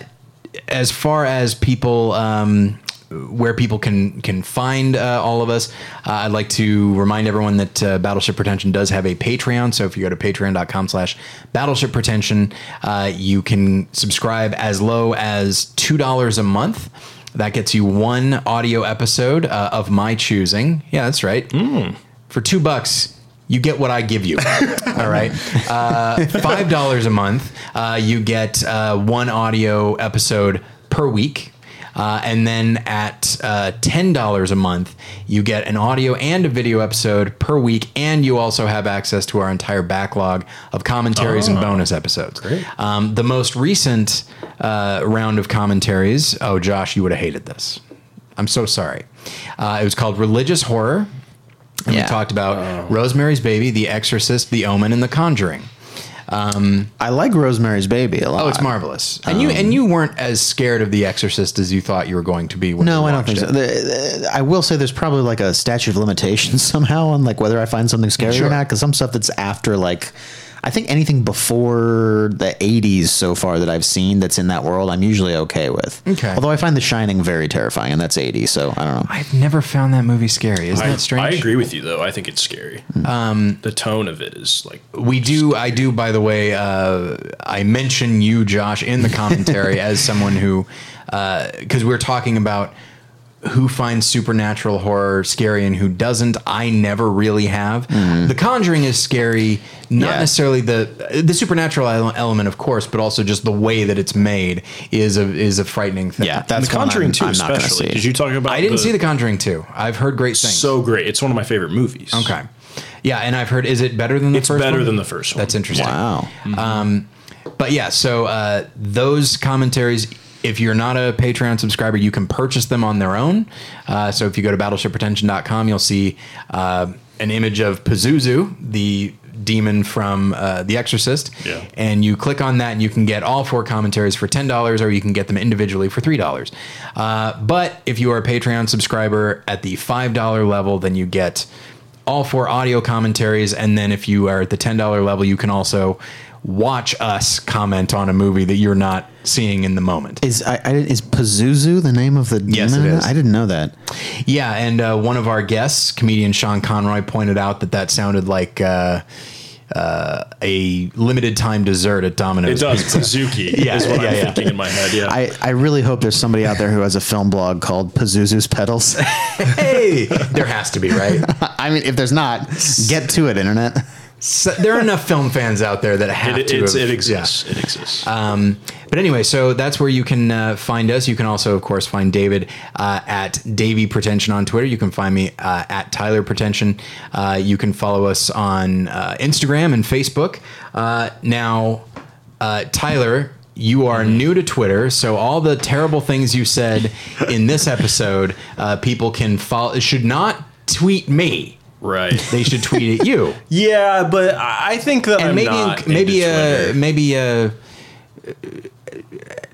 as far as people um, where people can can find uh, all of us uh, i'd like to remind everyone that uh, battleship pretension does have a patreon so if you go to patreon.com slash battleship pretension uh, you can subscribe as low as $2 a month that gets you one audio episode uh, of my choosing yeah that's right for two bucks you get what I give you. All right. Uh, Five dollars a month, uh, you get uh, one audio episode per week. Uh, and then at uh, $10 a month, you get an audio and a video episode per week. And you also have access to our entire backlog of commentaries and bonus episodes. Great. Um, the most recent uh, round of commentaries, oh, Josh, you would have hated this. I'm so sorry. Uh, it was called Religious Horror. And Yeah. we talked about Rosemary's Baby, The Exorcist, The Omen, and The Conjuring. Um, I like Rosemary's Baby a lot. Oh, it's marvelous. And you um, and you weren't as scared of The Exorcist as you thought you were going to be. When No, I don't think watched so. The- the- I will say there's probably like a statute of limitations somehow on like whether I find something scary Sure. or not. Because some stuff that's after like I think anything before the 80s so far that I've seen that's in that world, I'm usually okay with. Okay. Although I find The Shining very terrifying, and that's 80, so I don't know. I've never found that movie scary. Isn't I, that strange? I agree with you though. I think it's scary. Um, the tone of it is like We do. I do. By the way, uh, I mention you, Josh, in the commentary as someone who, because we're talking about who finds supernatural horror scary and who doesn't. I never really have. The Conjuring is scary, not Yeah. necessarily the the supernatural element, of course, but also just the way that it's made is a is a frightening thing. Yeah, that's the Conjuring I'm- too, not gonna especially. see. Did you talk about? I didn't see The Conjuring two. I've heard great things. so great. It's one of my favorite movies. okay, yeah, and I've heard. Is it better than the It's first? better one? than the first one. That's interesting. Wow. Um, But yeah, so uh, those commentaries, if you're not a Patreon subscriber, you can purchase them on their own. Uh, so if you go to battleshippretension.com, you'll see uh, an image of Pazuzu, the demon from uh, The Exorcist. Yeah. And you click on that and you can get all four commentaries for $10 or you can get them individually for $3. Uh, but if you are a Patreon subscriber at the $5 level, then you get all four audio commentaries. And then if you are at the $10 level, you can also watch us comment on a movie that you're not seeing in the moment. Is I, I, is Pazuzu the name of the demon? Yes, it is. I didn't know that. Yeah, and uh, one of our guests, comedian Sean Conroy, pointed out that that sounded like uh, uh, a limited time dessert at Domino's. It does. Pizza. Suzuki Yeah, is what yeah, I'm yeah. thinking in my head. Yeah. I, I really hope there's somebody out there who has a film blog called Pazuzu's Pedals. Hey, there has to be, right? I mean, if there's not, get to it, internet. So, there are enough film fans out there that have it, to. have- it yeah. exists. It exists. Um, but anyway, so that's where you can uh, find us. You can also, of course, find David uh, at Davy Pretension on Twitter. You can find me uh, at Tyler Pretension. Uh, you can follow us on uh, Instagram and Facebook. Uh, now, uh, Tyler. You are new to Twitter, so all the terrible things you said in this episode, uh, people can follow. Should not tweet me. Right. They should tweet at you. yeah, but I I think that and I'm maybe not maybe into uh Twitter. maybe uh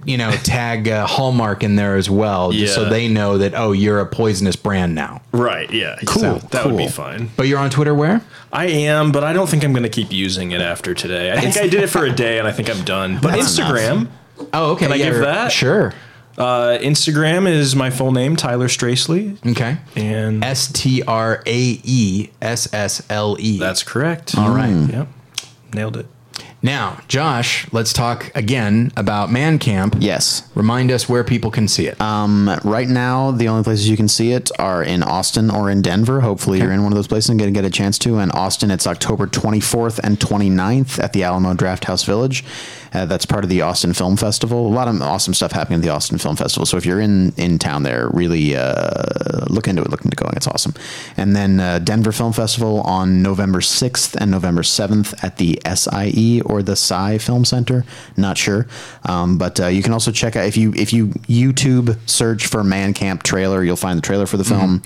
you know tag uh, Hallmark in there as well, just so they know that oh you're a poisonous brand now. right. Yeah. Cool, So that would be cool. fine. But you're on Twitter where? I am, but I don't think I'm going to keep using it after today. I think I did it for a day, and I think I'm done. But That's Instagram, Oh, okay. Can I give that? Sure. Uh, Instagram is my full name, Tyler Straessle, Okay. and S T R A E S S L E. that's correct. all right. Yep, nailed it. Now, Josh, let's talk again about Man Camp. Yes. Remind us where people can see it. Um, right now, the only places you can see it are in Austin or in Denver. Hopefully, you're in one of those places and get, get a chance to. In Austin, it's October 24th and 29th at the Alamo Drafthouse Village. Uh, that's part of the Austin Film Festival. A lot of awesome stuff happening at the Austin Film Festival. So if you're in in town there, really uh, look into it. Look into going. It's awesome. And then uh, Denver Film Festival on November 6th and November 7th at the SIE or the Sie Film Center. Not sure, um, but uh, you can also check out if you if you YouTube search for Man Camp trailer, you'll find the trailer for the film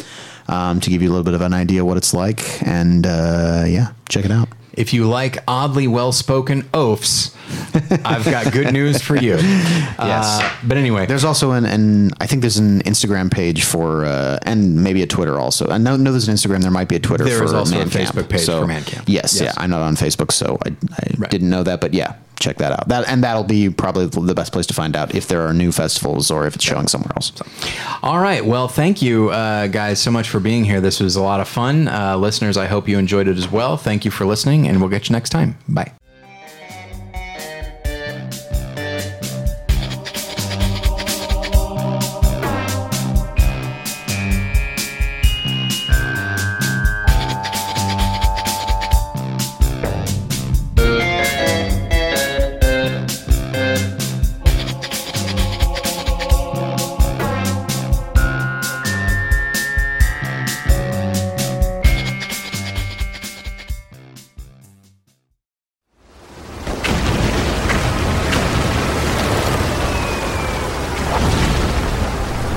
um, to give you a little bit of an idea what it's like. And uh, yeah, check it out. If you like oddly well spoken oafs, I've got good news for you. Yes. Uh, but anyway, There's also an, an I think there's an Instagram page for uh, and maybe a Twitter also. I know, know there's an Instagram. There might be a Twitter. There for is also a Man Camp. Facebook page So, for Man Camp. Yes, Yes. yeah. I'm not on Facebook, so I, I Right. didn't know that. But yeah, check that out. That and that'll be probably the best place to find out if there are new festivals or if it's showing somewhere else. All right. Well, thank you uh, guys so much for being here. This was a lot of fun. Uh, listeners, I hope you enjoyed it as well. Thank you for listening, and we'll get you next time. Bye.